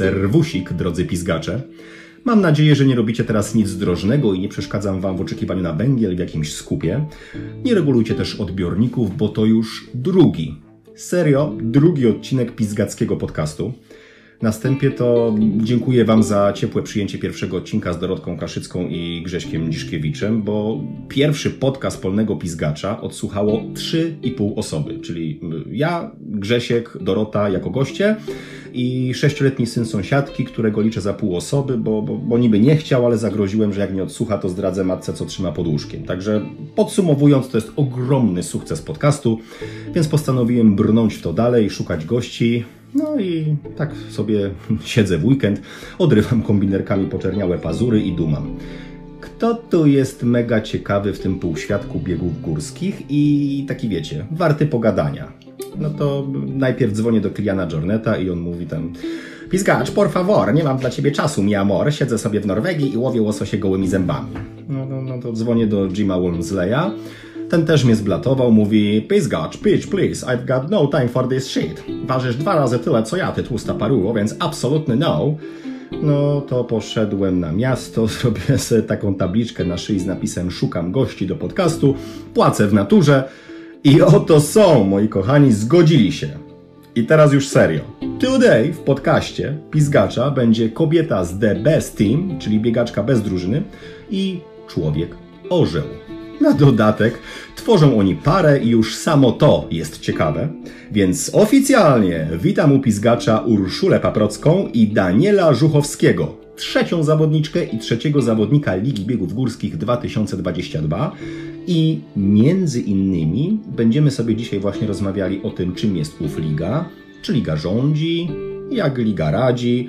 Serwusik, drodzy pizgacze. Mam nadzieję, że nie robicie teraz nic zdrożnego i nie przeszkadzam Wam w oczekiwaniu na węgiel w jakimś skupie. Nie regulujcie też odbiorników, bo to już drugi, serio, drugi odcinek pizgackiego podcastu. Na wstępie to dziękuję Wam za ciepłe przyjęcie pierwszego odcinka z Dorotką Kaszycką i Grześkiem Dziszkiewiczem, bo pierwszy podcast Polnego Pizgacza odsłuchało 3,5 osoby, czyli ja, Grzesiek, Dorota jako goście i sześcioletni syn sąsiadki, którego liczę za pół osoby, bo, bo, bo niby nie chciał, ale zagroziłem, że jak nie odsłucha, to zdradzę matce, co trzyma pod łóżkiem. Także podsumowując, to jest ogromny sukces podcastu, więc postanowiłem brnąć w to dalej, szukać gości. No i tak sobie siedzę w weekend, odrywam kombinerkami poczerniałe pazury i dumam. Kto tu jest mega ciekawy w tym półświadku biegów górskich i taki wiecie, warty pogadania? No to najpierw dzwonię do Kliana Jorneta i on mówi tam Pizgacz, por favor, nie mam dla ciebie czasu, mi amor, siedzę sobie w Norwegii i łowię łososie gołymi zębami. No, no, no to dzwonię do Jima Wolmsleya. Ten też mnie zblatował, mówi Pizgacz, pitch please, I've got no time for this shit. Ważysz dwa razy tyle co ja, ty tłusta paruło, więc absolutny no. No to poszedłem na miasto, zrobiłem sobie taką tabliczkę na szyi z napisem szukam gości do podcastu, płacę w naturze i oto są, moi kochani, zgodzili się. I teraz już serio. Today w podcaście Pizgacza będzie kobieta z The Best Team, czyli biegaczka bez drużyny i człowiek orzeł. Na dodatek tworzą oni parę i już samo to jest ciekawe. Więc oficjalnie witam u Pizgacza Urszulę Paprocką i Daniela Żuchowskiego, trzecią zawodniczkę i trzeciego zawodnika Ligi Biegów Górskich 2022. I między innymi będziemy sobie dzisiaj właśnie rozmawiali o tym, czym jest ów liga, czy liga rządzi, jak liga radzi,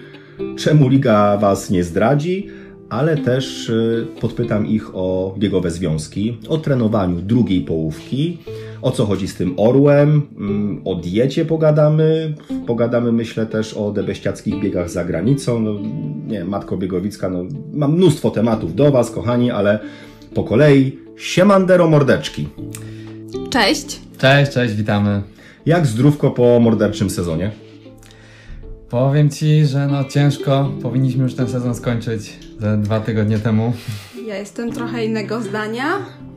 czemu liga was nie zdradzi, ale też y, podpytam ich o biegowe związki, o trenowaniu drugiej połówki, o co chodzi z tym orłem, mm, o diecie pogadamy, pogadamy myślę też o debeściackich biegach za granicą, no, nie Matko Biegowicka, no, mam mnóstwo tematów do Was, kochani, ale po kolei, siemandero mordeczki. Cześć. Cześć, cześć, witamy. Jak zdrówko po morderczym sezonie? Powiem Ci, że no ciężko, powinniśmy już ten sezon skończyć ze dwa tygodnie temu. Ja jestem trochę innego zdania.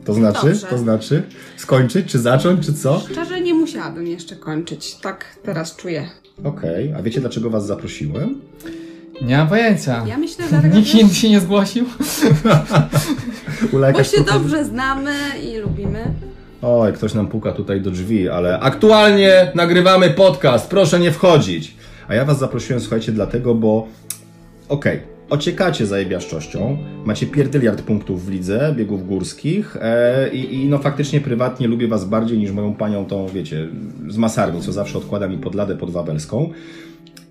To znaczy? Dobrze. To znaczy? Skończyć, czy zacząć, czy co? Szczerze nie musiałabym jeszcze kończyć. Tak teraz czuję. Okej, a wiecie dlaczego Was zaprosiłem? Nie mam pojęcia. Ja myślę, że dlatego, Nikt że- inny się nie zgłosił? Bo się propozy- dobrze znamy i lubimy. Oj, ktoś nam puka tutaj do drzwi, ale aktualnie nagrywamy podcast, proszę nie wchodzić. A ja was zaprosiłem, słuchajcie, dlatego, bo okej, ociekacie zajebiaszczością, macie pierdyliard punktów w lidze biegów górskich e, i, i no faktycznie prywatnie lubię was bardziej niż moją panią tą, wiecie, z masarni, co zawsze odkłada mi pod ladę podwawelską.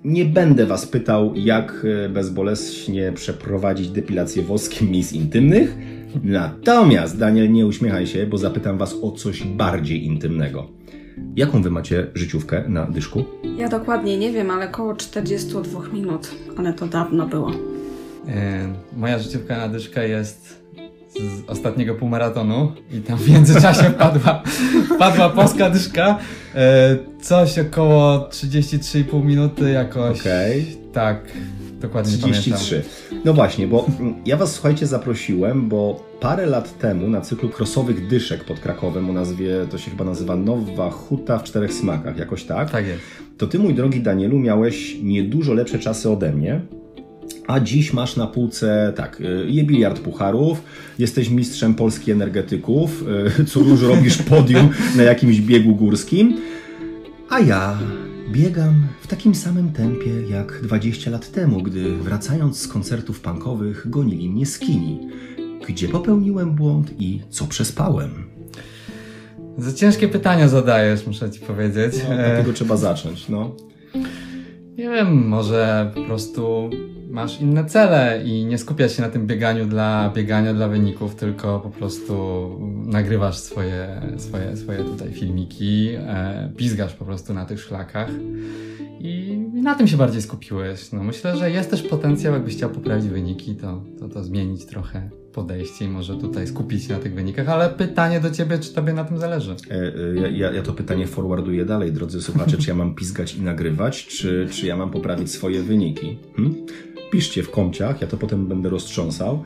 Nie będę Was pytał, jak e, bezboleśnie przeprowadzić depilację woskiem miejsc intymnych. Natomiast, Daniel, nie uśmiechaj się, bo zapytam Was o coś bardziej intymnego. Jaką Wy macie życiówkę na dyszku? Ja dokładnie nie wiem, ale około 42 minut. Ale to dawno było. E, Moja życiówka na dyszkę jest z ostatniego półmaratonu i tam w międzyczasie wpadła, wpadła polska dyszka. E, Coś około 33,5 minuty jakoś. Okej. Tak, dokładnie nie pamiętam. 33. No właśnie, bo mm, ja Was, słuchajcie, zaprosiłem, bo parę lat temu na cyklu krosowych dyszek pod Krakowem o nazwie, to się chyba nazywa Nowa Huta w czterech smakach, jakoś tak? Tak jest. to ty, mój drogi Danielu, miałeś niedużo lepsze czasy ode mnie. A dziś masz na półce, tak, y, je biliard pucharów, jesteś mistrzem Polski energetyków, y, co już robisz podium na jakimś biegu górskim, a ja biegam w takim samym tempie jak 20 lat temu, gdy wracając z koncertów punkowych gonili mnie skini. Gdzie popełniłem błąd i co przespałem? Za ciężkie pytania zadajesz, muszę ci powiedzieć. No, E, dlatego trzeba zacząć, no. Nie wiem, może po prostu masz inne cele i nie skupiasz się na tym bieganiu dla biegania dla wyników, tylko po prostu nagrywasz swoje, swoje, swoje tutaj filmiki, e, pizgasz po prostu na tych szlakach i na tym się bardziej skupiłeś. No myślę, że jest też potencjał, jakbyś chciał poprawić wyniki, to, to, to zmienić trochę podejście i może tutaj skupić się na tych wynikach, ale pytanie do ciebie, czy tobie na tym zależy? E, e, Ja, ja, ja to pytanie forwarduję dalej, drodzy słuchacze, czy ja mam pizgać i nagrywać, czy, czy ja mam poprawić swoje wyniki? Hm? Piszcie w komciach, ja to potem będę roztrząsał.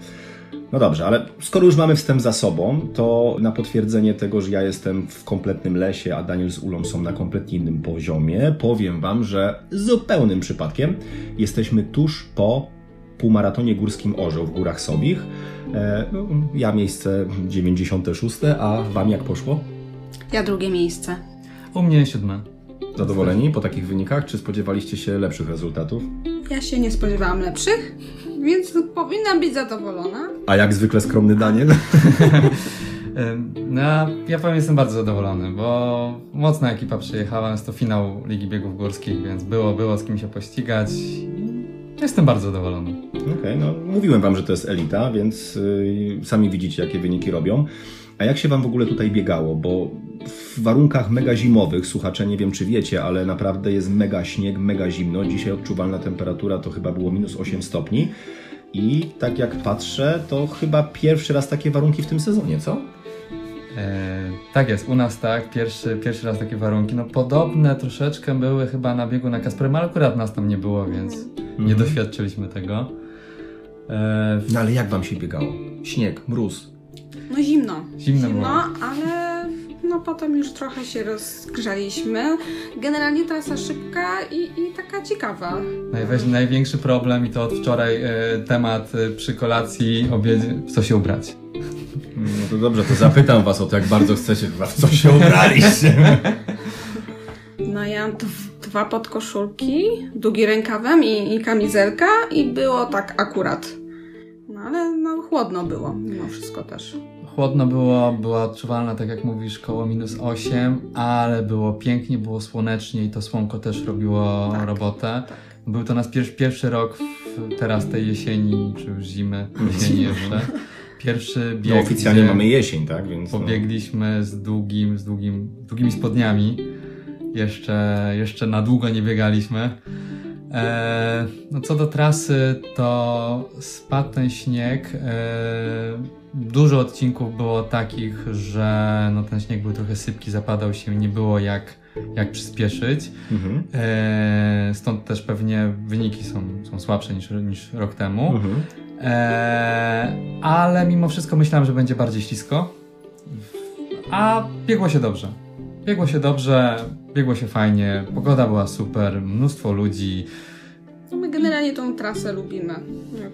No dobrze, ale skoro już mamy wstęp za sobą, to na potwierdzenie tego, że ja jestem w kompletnym lesie, a Daniel z Ulą są na kompletnie innym poziomie, powiem Wam, że zupełnym przypadkiem jesteśmy tuż po półmaratonie górskim Orzeł w Górach Sobich. E, ja miejsce 96, a Wam jak poszło? Ja drugie miejsce. U mnie siódme. Zadowoleni po takich wynikach, czy spodziewaliście się lepszych rezultatów? Ja się nie spodziewałam lepszych, więc powinnam być zadowolona. A jak zwykle skromny Daniel? No, ja powiem, jestem bardzo zadowolony, bo mocna ekipa przyjechała, jest to finał Ligi Biegów Górskich, więc było, było z kim się pościgać. Jestem bardzo zadowolony. Okej, no mówiłem wam, że to jest elita, więc y, sami widzicie, jakie wyniki robią. A jak się wam w ogóle tutaj biegało? Bo w warunkach mega zimowych, słuchacze, nie wiem czy wiecie, ale naprawdę jest mega śnieg, mega zimno. Dzisiaj odczuwalna temperatura to chyba było minus 8 stopni. I tak jak patrzę, to chyba pierwszy raz takie warunki w tym sezonie, co? E, tak jest, u nas tak, pierwszy, pierwszy raz takie warunki. No podobne troszeczkę były chyba na biegu na Kasprem, ale akurat nas tam nie było, więc nie Mhm. doświadczyliśmy tego. E, No ale jak wam się biegało? Śnieg, mróz. No zimno. Zimno było. ale no potem już trochę się rozgrzaliśmy. Generalnie trasa szybka i, i taka ciekawa. najweź, największy problem i to od wczoraj e, temat e, przy kolacji, obiedzie, w co się ubrać. No to dobrze, to zapytam was o to, jak bardzo chcecie chyba w co się ubraliście. No ja mam dw- dwa podkoszulki, długi rękawem i, i kamizelka i było tak akurat. No ale no chłodno było mimo wszystko też. Chłodno było, była odczuwalna, tak jak mówisz, koło minus 8, ale było pięknie, było słonecznie i to słonko też robiło Tak, robotę. tak. Był to nasz pier- pierwszy rok w, teraz tej jesieni, czy już zimy, jesieni jeszcze. Pierwszy bieg, No oficjalnie mamy jesień, tak? Więc no. pobiegliśmy z długim, z długim, długimi spodniami. Jeszcze, jeszcze na długo nie biegaliśmy. E, no co do trasy, to spadł ten śnieg. E, dużo odcinków było takich, że no ten śnieg był trochę sypki, zapadał się, nie było jak, jak przyspieszyć. Mhm. E, stąd też pewnie wyniki są, są słabsze niż, niż rok temu. Mhm. E, ale mimo wszystko myślałem, że będzie bardziej ślisko. A biegło się dobrze. Biegło się dobrze, biegło się fajnie, pogoda była super, mnóstwo ludzi. My generalnie tą trasę lubimy.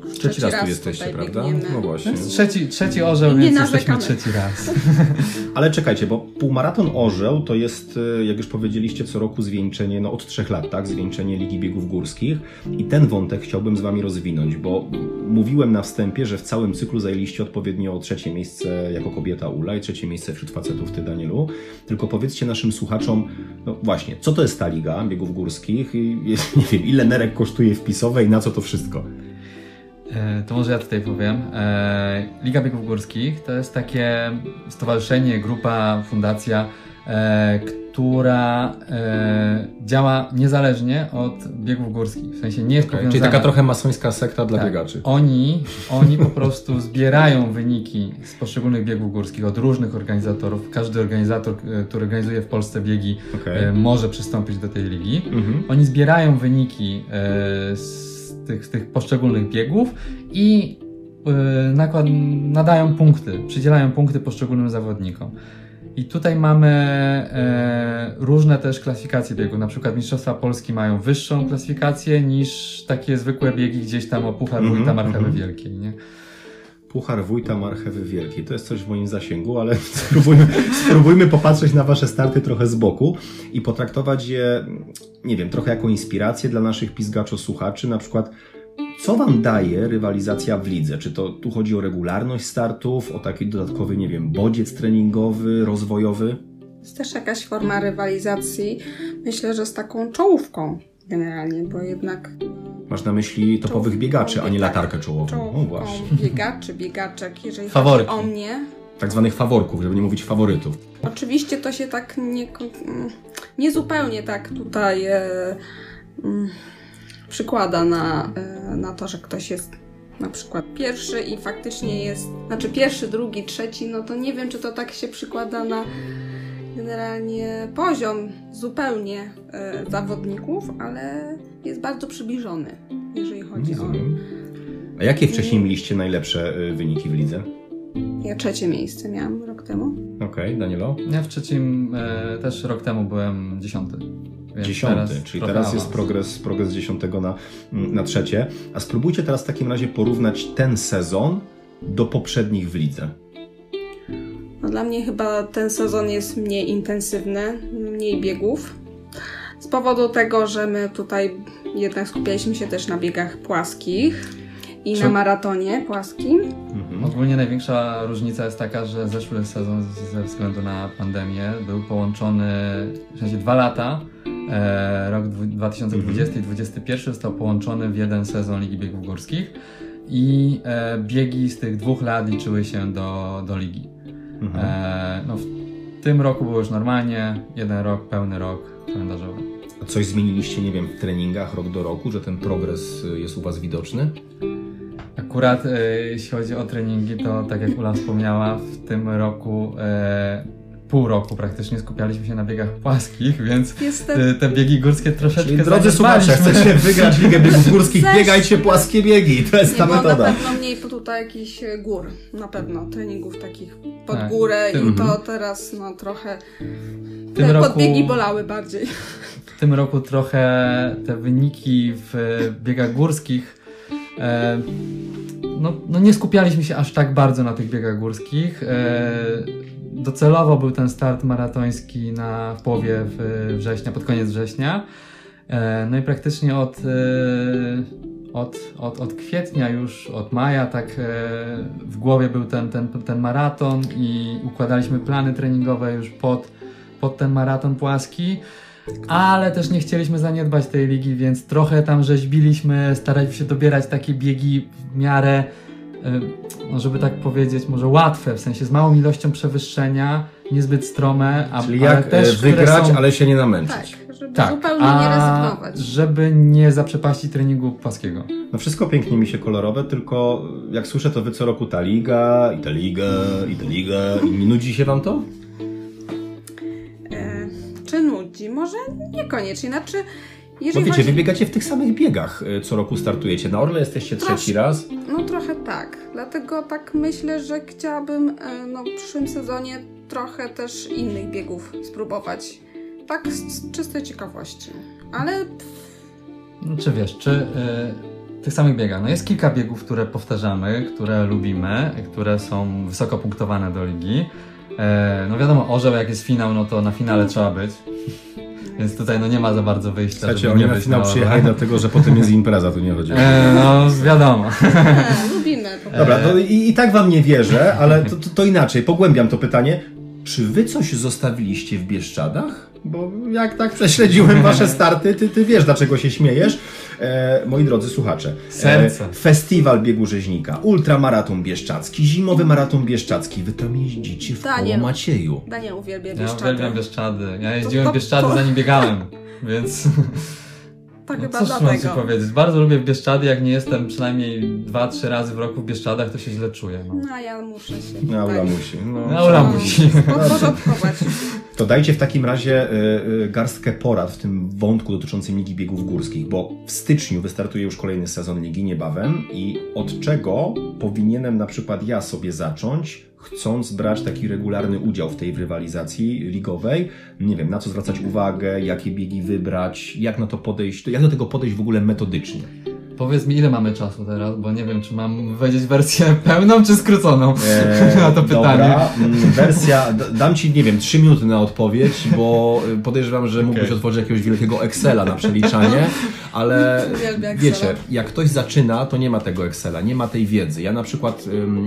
Już Trzeci raz tu jesteście, tutaj prawda? biegniemy. No właśnie. Więc trzeci, trzeci orzeł, I nie więc jesteśmy narzekamy. trzeci raz. Ale czekajcie, bo półmaraton Orzeł to jest, y, jak już powiedzieliście, co roku zwieńczenie, no od trzech lat, tak? Zwieńczenie Ligi Biegów Górskich. I ten wątek chciałbym z Wami rozwinąć, bo mówiłem na wstępie, że w całym cyklu zajęliście odpowiednio trzecie miejsce jako kobieta Ula i trzecie miejsce wśród facetów Ty, Danielu. Tylko powiedzcie naszym słuchaczom, no właśnie, co to jest ta Liga Biegów Górskich i jest, nie wiem, ile nerek kosztuje wpisowe i na co to wszystko? E, To może ja tutaj powiem. E, Liga Biegów Górskich to jest takie stowarzyszenie, grupa, fundacja, e, która e, działa niezależnie od biegów górskich. W sensie nie jest Okay. Czyli taka trochę masońska sekta dla Tak. biegaczy. Oni, oni po prostu zbierają wyniki z poszczególnych biegów górskich od różnych organizatorów. Każdy organizator, e, który organizuje w Polsce biegi, Okej. e, może przystąpić do tej ligi. Mhm. Oni zbierają wyniki e, z, tych, tych poszczególnych biegów i e, nakład, nadają punkty, przydzielają punkty poszczególnym zawodnikom. I tutaj mamy e, różne też klasyfikacje biegów. Na przykład Mistrzostwa Polski mają wyższą klasyfikację niż takie zwykłe biegi gdzieś tam o Puchar Mhm, Wójta Marchewy mhm. Wielkiej. Nie? Puchar wójta marchewy wielkiej. To jest coś w moim zasięgu, ale spróbujmy, spróbujmy popatrzeć na Wasze starty trochę z boku i potraktować je, nie wiem, trochę jako inspirację dla naszych pizgaczo-słuchaczy. Na przykład, co Wam daje rywalizacja w lidze? Czy to tu chodzi o regularność startów, o taki dodatkowy, nie wiem, bodziec treningowy, rozwojowy? Jest też jakaś forma rywalizacji, myślę, że z taką czołówką generalnie, bo jednak Masz na myśli topowych Czołówką, biegaczy, a nie latarkę czołową. O, czołówką właśnie. biegaczy, biegaczek, jeżeli Faworki. chodzi o mnie. Tak zwanych faworków, żeby nie mówić faworytów. Oczywiście to się tak nie, nie zupełnie tak tutaj e, mm, przykłada na, e, na to, że ktoś jest na przykład pierwszy i faktycznie jest, znaczy pierwszy, drugi, trzeci, no to nie wiem, czy to tak się przykłada na generalnie poziom zupełnie e, zawodników, ale jest bardzo przybliżony, jeżeli chodzi o... A jakie wcześniej mieliście najlepsze y, wyniki w lidze? Ja trzecie miejsce miałam rok temu. Okej, Danielo? Ja w trzecim e, też rok temu byłem dziesiąty. Więc Dziesiąty, teraz czyli teraz jest progres, progres z dziesiątego na, na trzecie. A spróbujcie teraz w takim razie porównać ten sezon do poprzednich w lidze. No dla mnie chyba ten sezon jest mniej intensywny, mniej biegów. Z powodu tego, że my tutaj jednak skupialiśmy się też na biegach płaskich i Czy- na maratonie płaskim. Mhm. Ogólnie największa różnica jest taka, że zeszły sezon ze względu na pandemię był połączony, w sensie dwa lata, rok dwu- 2020 i 2021 został połączony w jeden sezon Ligi Biegów Górskich i e, biegi z tych dwóch lat liczyły się do, do ligi. Mhm. E, no w tym roku było już normalnie, jeden rok, pełny rok kalendarzowy. A coś zmieniliście, nie wiem, w treningach rok do roku, że ten progres y, jest u Was widoczny? Akurat e, jeśli chodzi o treningi, to tak jak Ula wspomniała, w tym roku e, pół roku praktycznie skupialiśmy się na biegach płaskich, więc Jestem e, te biegi górskie troszeczkę Czyli drodzy słuchacze, chcecie wygrać Ligę Biegów Górskich, biegajcie płaskie biegi. To jest nie ta było na metoda. pewno mniej tutaj jakichś e, gór, na pewno treningów takich pod Tak, górę tym- i to teraz no trochę W tym te roku- podbiegi bolały bardziej. W tym roku trochę te wyniki w biegach górskich e, no, no nie skupialiśmy się aż tak bardzo na tych biegach górskich. E, docelowo był ten start maratoński na, w połowie w- września, pod koniec września. E, no i praktycznie od, e, od, od, od kwietnia już, od maja tak e, w głowie był ten, ten, ten maraton i układaliśmy plany treningowe już pod, pod ten maraton płaski. Ale też nie chcieliśmy zaniedbać tej ligi, więc trochę tam rzeźbiliśmy, staraliśmy się dobierać takie biegi w miarę, no żeby tak powiedzieć, może łatwe, w sensie z małą ilością przewyższenia, niezbyt strome, a Czyli ale jak też, e, wygrać, są, ale się nie Tak, namęczyć. żeby tak, zupełnie a nie rezygnować. żeby nie zaprzepaścić treningu płaskiego. No wszystko pięknie mi się kolorowe, tylko jak słyszę to wy co roku ta liga, i ta liga, i ta liga, i nie nudzi się wam to? E, czy nudzi? Może niekoniecznie. Znaczy, jeżeli wiecie, chodzi... wy biegacie w tych samych biegach e, co roku startujecie. Na Orle jesteście trzeci Troszkę. raz. No trochę tak. Dlatego tak myślę, że chciałabym e, no, w przyszłym sezonie trochę też innych biegów spróbować. Tak z, z czystej ciekawości. Ale No, czy wiesz, czy y, tych samych biegach? No jest kilka biegów, które powtarzamy, które lubimy, które są wysoko punktowane do ligi. E, no wiadomo, orzeł jak jest finał, no to na finale trzeba być. Więc tutaj no nie ma za bardzo wyjścia. Słuchajcie, żeby oni nie na być finał na przyjechali dlatego, że potem jest impreza, tu nie chodzi o E, no wiadomo. e, lubimy po prostu. Dobra, to i, i tak wam nie wierzę, ale to, to, to inaczej, pogłębiam to pytanie. Czy wy coś zostawiliście w Bieszczadach? Bo jak tak prześledziłem wasze starty, ty, ty wiesz, dlaczego się śmiejesz. E, moi drodzy słuchacze, Serce. E, festiwal biegu rzeźnika, ultramaraton bieszczacki, zimowy maraton bieszczacki. Wy tam jeździcie w koło Daniel. Macieju. Daniel uwielbia Ja Bieszczady. uwielbiam Bieszczady. Ja jeździłem to- w Bieszczady zanim biegałem, więc To no, chyba cóż mam ci dlatego. powiedzieć. Bardzo lubię Bieszczady, jak nie jestem przynajmniej 2-3 razy w roku w Bieszczadach, to się źle czuję. No. No, a ja muszę się. No, Aula tak, musi. No. No, Aula no, musi. Podporządkować. To dajcie w takim razie y, y, garstkę porad w tym wątku dotyczącym Ligi Biegów Górskich, bo w styczniu wystartuje już kolejny sezon Ligi niebawem i od czego powinienem na przykład ja sobie zacząć, chcąc brać taki regularny udział w tej rywalizacji ligowej? Nie wiem, na co zwracać uwagę, jakie biegi wybrać, jak na to podejść, jak do tego podejść w ogóle metodycznie. Powiedz mi, ile mamy czasu teraz, bo nie wiem, czy mam powiedzieć wersję pełną czy skróconą Eee, na to pytanie. Dobra, mm, wersja, dam Ci, nie wiem, 3 minuty na odpowiedź, bo y, podejrzewam, że mógłbyś Okej. otworzyć jakiegoś wielkiego Excela na przeliczanie, ale wiecie, jak ktoś zaczyna, to nie ma tego Excela, nie ma tej wiedzy. Ja na przykład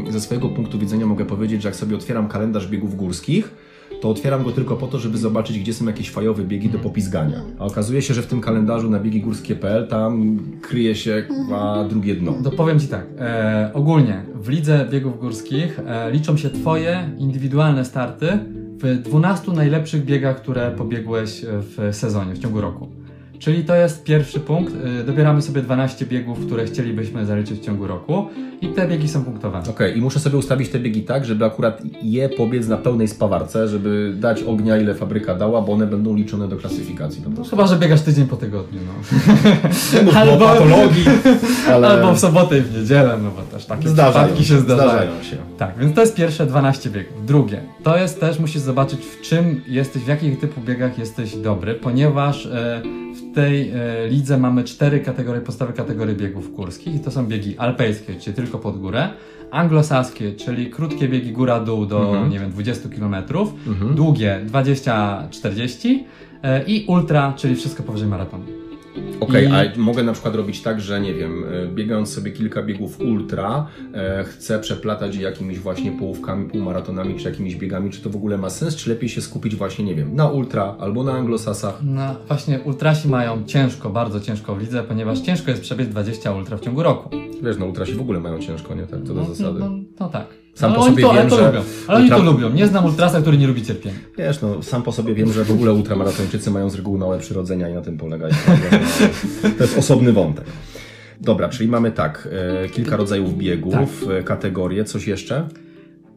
ze swojego punktu widzenia mogę powiedzieć, że jak sobie otwieram kalendarz biegów górskich, to otwieram go tylko po to, żeby zobaczyć, gdzie są jakieś fajowe biegi do popizgania. A okazuje się, że w tym kalendarzu na biegigórskie.pl tam kryje się kwa drugie dno. To powiem Ci tak, e, ogólnie w lidze biegów górskich e, liczą się Twoje indywidualne starty w 12 najlepszych biegach, które pobiegłeś w sezonie, w ciągu roku. Czyli to jest pierwszy punkt. Y, Dobieramy sobie 12 biegów, które chcielibyśmy zaliczyć w ciągu roku i te biegi są punktowane. Okej, i muszę sobie ustawić te biegi tak, żeby akurat je pobiec na pełnej spawarce, żeby dać ognia, ile fabryka dała, bo one będą liczone do klasyfikacji. No, chyba, że biegasz tydzień po tygodniu. No. Albo- patologii, ale Albo w sobotę i w niedzielę, no bo też takie zdarzają, przypadki się zdarzają. zdarzają się. Tak, więc to jest pierwsze 12 biegów. Drugie, to jest też, musisz zobaczyć w czym jesteś, w jakich typu biegach jesteś dobry, ponieważ e, w tej e, lidze mamy cztery kategorie, podstawowe kategorie biegów górskich i to są biegi alpejskie, czyli tylko pod górę, anglosaskie, czyli krótkie biegi góra-dół do, Mhm. nie wiem, 20 km, Mhm. długie 20-40 e, i ultra, czyli wszystko powyżej maratonu. Okej, I- a mogę na przykład robić tak, że nie wiem, e, biegając sobie kilka biegów ultra, e, chcę przeplatać jakimiś właśnie połówkami, półmaratonami, czy jakimiś biegami, czy to w ogóle ma sens, czy lepiej się skupić właśnie, nie wiem, na ultra albo na anglosasach? No właśnie ultrasi mają ciężko, bardzo ciężko w lidze, ponieważ ciężko jest przebiec 20 ultra w ciągu roku. Wiesz, no ultrasi w ogóle mają ciężko, nie? Tak, to do No, zasady. No, no, no tak. Sam no, po oni sobie to, ale wiem, to że lubią. Ale oni ultra- to lubią. Nie znam ultrasa, który nie lubi cierpienia. Wiesz, no sam po sobie wiem, że w ogóle ultramaratończycy mają z reguły małe przyrodzenia i na tym polega. To jest osobny wątek. Dobra, czyli mamy tak, e, kilka rodzajów biegów, e, kategorie, coś jeszcze?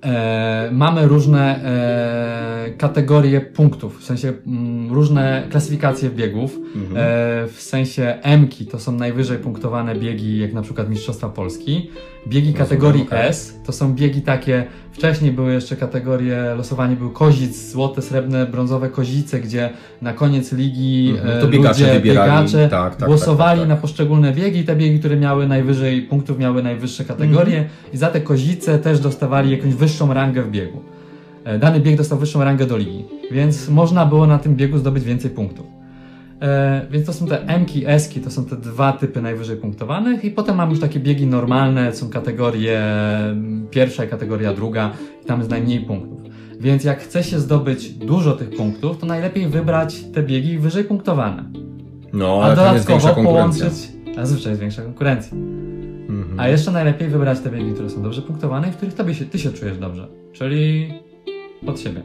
E, mamy różne e, kategorie punktów, w sensie mm, różne klasyfikacje biegów. Mhm. E, w sensie M-ki to są najwyżej punktowane biegi, jak na przykład Mistrzostwa Polski. Biegi kategorii okej. S to są biegi takie, wcześniej były jeszcze kategorie, losowanie był kozic, złote, srebrne, brązowe kozice, gdzie na koniec ligi Mhm, e, to biegacze ludzie, wybierali. biegacze Tak, tak, głosowali tak, tak, tak. na poszczególne biegi. Te biegi, które miały najwyżej punktów, miały najwyższe kategorie Mhm. i za te kozice też dostawali jakąś wyższą rangę w biegu. E, Dany bieg dostał wyższą rangę do ligi, więc można było na tym biegu zdobyć więcej punktów. E, więc to są te M-ki, S-ki, to są te dwa typy najwyżej punktowanych i potem mamy już takie biegi normalne, są kategorie pierwsza i kategoria druga i tam jest najmniej punktów. Więc jak chce się zdobyć dużo tych punktów, to najlepiej wybrać te biegi wyżej punktowane. No, A ale większa dodatkowo połączyć, a zazwyczaj jest większa konkurencja. A jeszcze najlepiej wybrać te biegi, które są dobrze punktowane i w których tobie się, ty się czujesz dobrze. Czyli pod siebie.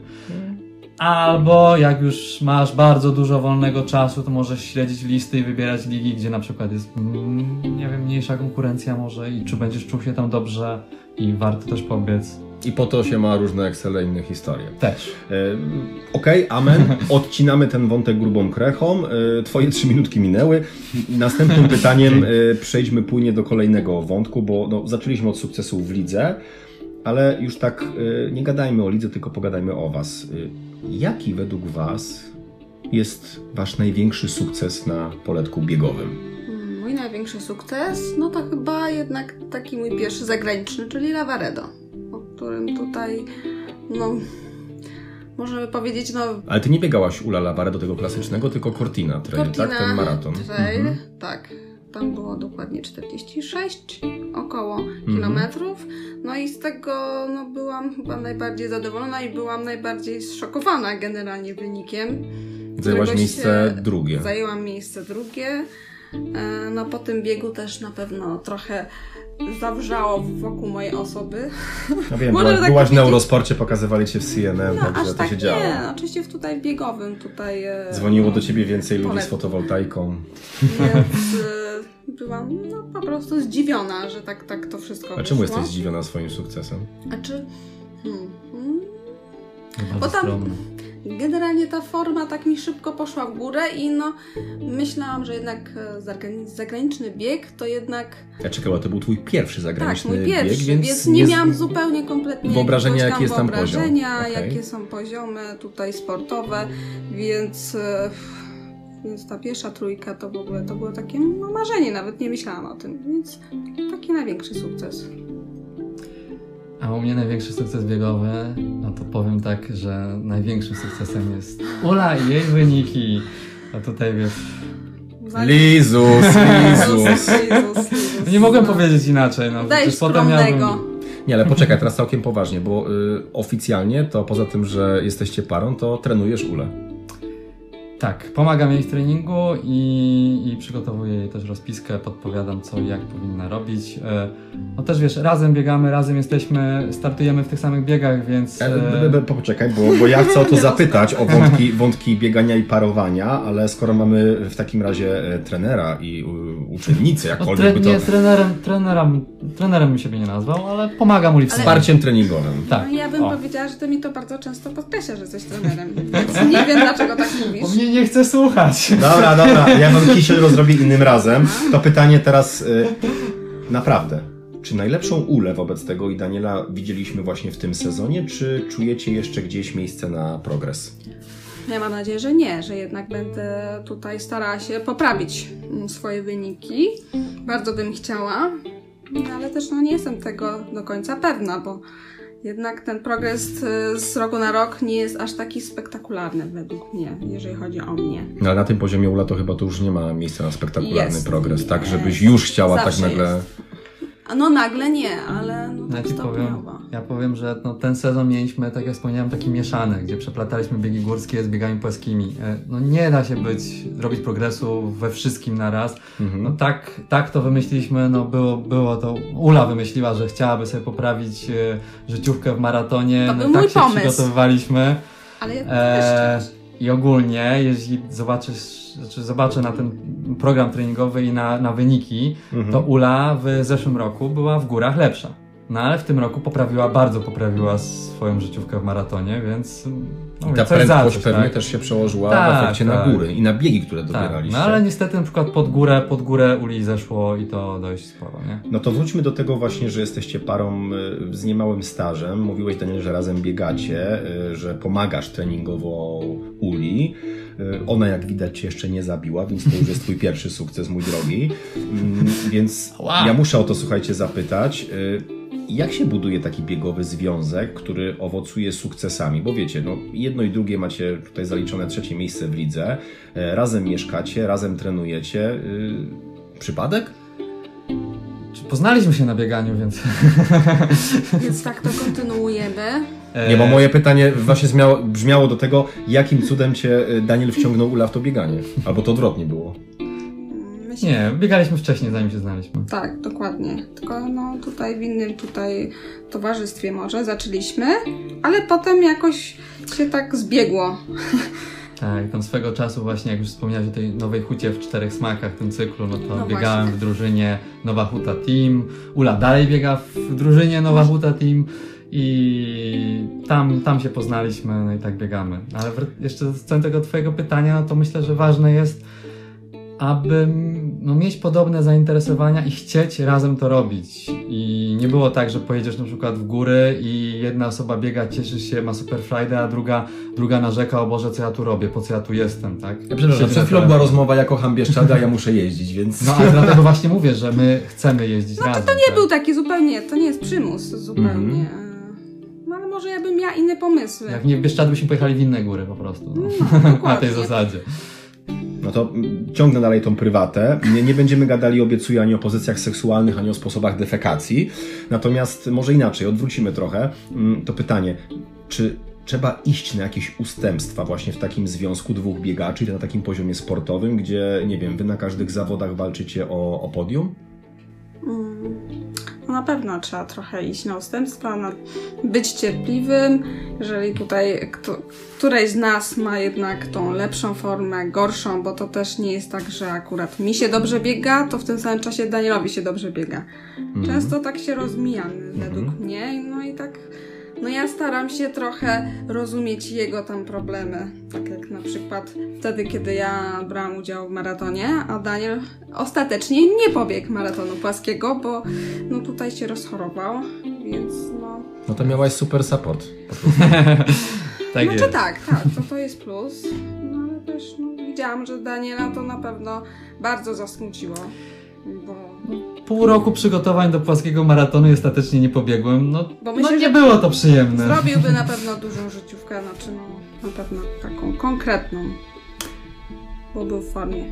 Albo jak już masz bardzo dużo wolnego czasu, to możesz śledzić listy i wybierać ligi, gdzie na przykład jest, mm, nie wiem, mniejsza konkurencja może i czy będziesz czuł się tam dobrze i warto też pobiec. I po to się ma różne Excel i inne historie. Też. E, Okej, amen. Odcinamy ten wątek grubą krechą. E, Twoje trzy minutki minęły. Następnym pytaniem e, przejdźmy płynnie do kolejnego wątku, bo no, zaczęliśmy od sukcesów w lidze, ale już tak e, nie gadajmy o lidze, tylko pogadajmy o Was. E, Jaki według Was jest Wasz największy sukces na poletku biegowym? Mój największy sukces, no to chyba jednak taki mój pierwszy zagraniczny, czyli Lavaredo, o którym tutaj, no, możemy powiedzieć, no, Ale Ty nie biegałaś Ula Lavare do tego klasycznego, tylko Cortina Trail, Cortina tak? Ten maraton. Trail, Mhm. tak. Tam było dokładnie 46 około Mhm. kilometrów. No i z tego no, byłam chyba najbardziej zadowolona i byłam najbardziej zszokowana generalnie wynikiem. Zajęłaś miejsce drugie. Zajęłam miejsce drugie. E, No po tym biegu też na pewno trochę zawrzało wokół mojej osoby. No wiem, Może byłaś, tak byłaś na powiedzieć. Eurosporcie, pokazywali Cię w CNN, No także to tak się działo. nie, oczywiście w tutaj biegowym tutaj... e, Dzwoniło do ciebie więcej ludzi z fotowoltaiką. Więc y, byłam no, po prostu zdziwiona, że tak, tak to wszystko A czemu wyszło. jesteś zdziwiona swoim sukcesem? A czy... Hmm, hmm, Bo tam-. Generalnie ta forma tak mi szybko poszła w górę i no myślałam, że jednak e, zagrani- zagraniczny bieg to jednak... Ja czekała, to był twój pierwszy Tak, zagraniczny mój pierwszy, bieg, więc, więc, nie, miałam zupełnie kompletnie wyobrażenia, jakiegoś jaki jest tam poziom. wyobrażenia, Okej. jakie są poziomy tutaj sportowe, więc... e, Więc ta pierwsza trójka to w ogóle to było takie no, marzenie, nawet nie myślałam o tym, więc taki największy sukces. A u mnie największy sukces biegowy, no to powiem tak, że największym sukcesem jest Ula i jej wyniki. A tutaj wiesz, Lizus, Lizus. Nie mogłem powiedzieć inaczej, no Daj przecież potem miałbym... Nie, ale poczekaj, teraz całkiem poważnie, bo y, oficjalnie to poza tym, że jesteście parą, to trenujesz Ulę. Tak, pomagam jej w treningu i, i przygotowuję jej też rozpiskę, podpowiadam co i jak powinna robić. E, No też wiesz, razem biegamy, razem jesteśmy, startujemy w tych samych biegach, więc... E, e, b- b- Poczekaj, bo, bo ja chcę o to zapytać, o wątki, wątki biegania i parowania, ale skoro mamy w takim razie e, trenera i u- uczennicy, No, jakkolwiek tre- by to... nie, trenerem, trenerem, trenerem mi siebie nie nazwał, ale pomagam Uli w Ale- Wsparciem treningowym. Tak. No ja bym o. powiedziała, że ty mi to bardzo często podkreśla, że jesteś trenerem. Więc nie wiem, dlaczego tak mówisz. Bo mnie nie chce słuchać. Dobra, dobra, ja wam kisiel rozrobię innym razem. To pytanie teraz y, naprawdę. Czy najlepszą ulę wobec tego i Daniela widzieliśmy właśnie w tym sezonie, czy czujecie jeszcze gdzieś miejsce na progres? Ja mam nadzieję, że nie, że jednak będę tutaj starała się poprawić mm, swoje wyniki. Bardzo bym chciała, no, ale też no, nie jestem tego do końca pewna, bo jednak ten progres y, z roku na rok nie jest aż taki spektakularny według mnie, jeżeli chodzi o mnie. No, ale na tym poziomie ula to chyba to już nie ma miejsca na spektakularny Jest. progres, tak? Żebyś już chciała Zawsze tak nagle... jest. A no nagle nie, ale no, Ja tak ci powiem, ja powiem, że no, ten sezon mieliśmy, tak jak wspomniałem, taki mieszany, gdzie przeplataliśmy biegi górskie z biegami płaskimi. E, No nie da się być, robić progresu we wszystkim naraz. Mhm. No tak, tak to wymyśliliśmy, no było, było to, Ula wymyśliła, że chciałaby sobie poprawić e, życiówkę w maratonie. To no, był tak mój się pomysł. przygotowywaliśmy. Ale ja E, też I ogólnie, jeśli zobaczysz, znaczy zobaczę na ten program treningowy i na, na wyniki, Mhm. to Ula w zeszłym roku była w górach lepsza. No ale w tym roku poprawiła, bardzo poprawiła swoją życiówkę w maratonie, więc no, I ta prędkość pewnie tak? też się przełożyła w Tak, efekcie na tak. góry i na biegi, które Tak, dobieraliście. no ale niestety na przykład pod górę, pod górę Uli zeszło i to dość sporo, nie? No to wróćmy do tego właśnie, że jesteście parą y, z niemałym stażem. Mówiłeś, Daniel, że razem biegacie, y, że pomagasz treningowo Uli. Y, Ona, jak widać, cię jeszcze nie zabiła, więc to już jest twój pierwszy sukces, mój drogi. Mm, Więc ja muszę o to, słuchajcie, zapytać. Jak się buduje taki biegowy związek, który owocuje sukcesami? Bo wiecie, no jedno i drugie macie tutaj zaliczone trzecie miejsce w lidze. e, Razem mieszkacie, razem trenujecie. y, Przypadek? Czy Poznaliśmy się na bieganiu, więc... Więc tak to kontynuujemy. Nie, bo E, moje pytanie właśnie zmiało, brzmiało do tego, jakim cudem cię y, Daniel wciągnął Ula w to bieganie? Albo to odwrotnie było. Nie, biegaliśmy wcześniej, zanim się znaliśmy. Tak, dokładnie. Tylko no tutaj w innym tutaj towarzystwie może zaczęliśmy, ale potem jakoś się tak zbiegło. Tak, tam swego czasu właśnie, jak już wspomniałeś o tej nowej hucie w czterech smakach, tym cyklu, no to No biegałem właśnie. w drużynie Nowa Huta Team, Ula dalej biega w drużynie Nowa Huta Team i tam, tam się poznaliśmy, no i tak biegamy. Ale jeszcze do tego twojego pytania, no to myślę, że ważne jest, aby no, mieć podobne zainteresowania i chcieć razem to robić. I nie było tak, że pojedziesz na przykład w góry i jedna osoba biega, cieszy się, ma super Friday, a druga, druga narzeka, o Boże, co ja tu robię, po co ja tu jestem, tak? Ja przepraszam, przed chwilą była rozmowa, ja kocham Bieszczady, a ja muszę jeździć, więc... No ale dlatego właśnie mówię, że my chcemy jeździć No to razem. to nie tak? był taki zupełnie, to nie jest przymus zupełnie. No ale może ja bym miała inne pomysły. Jak nie w Bieszczady byśmy pojechali w inne góry po prostu. No. No, Na tej zasadzie. No to ciągnę dalej tą prywatę. Nie, nie będziemy gadali, obiecuję, ani o pozycjach seksualnych, ani o sposobach defekacji. Natomiast może inaczej, odwrócimy trochę. Mm, To pytanie, czy trzeba iść na jakieś ustępstwa właśnie w takim związku dwóch biegaczy, na takim poziomie sportowym, gdzie, nie wiem, wy na każdych zawodach walczycie o, o podium? No na pewno trzeba trochę iść na ustępstwa, na być cierpliwym. Jeżeli tutaj kto, któreś z nas ma jednak tą lepszą formę, gorszą, bo to też nie jest tak, że akurat mi się dobrze biega, to w tym samym czasie Danielowi się dobrze biega. Często tak się rozmijamy według mnie, no i tak. No ja staram się trochę rozumieć jego tam problemy. Tak jak na przykład wtedy, kiedy ja brałam udział w maratonie, a Daniel ostatecznie nie pobiegł maratonu płaskiego, bo no tutaj się rozchorował, więc no... No to miałaś super support. Tak znaczy jest. tak, tak, to to jest plus. No ale też no, widziałam, że Daniela to na pewno bardzo zasmuciło, bo... Pół roku przygotowań do płaskiego maratonu i ostatecznie nie pobiegłem. No, no myślę, nie że- było to przyjemne. Zrobiłby na pewno dużą życiówkę, znaczy no, na pewno taką konkretną, bo był w formie.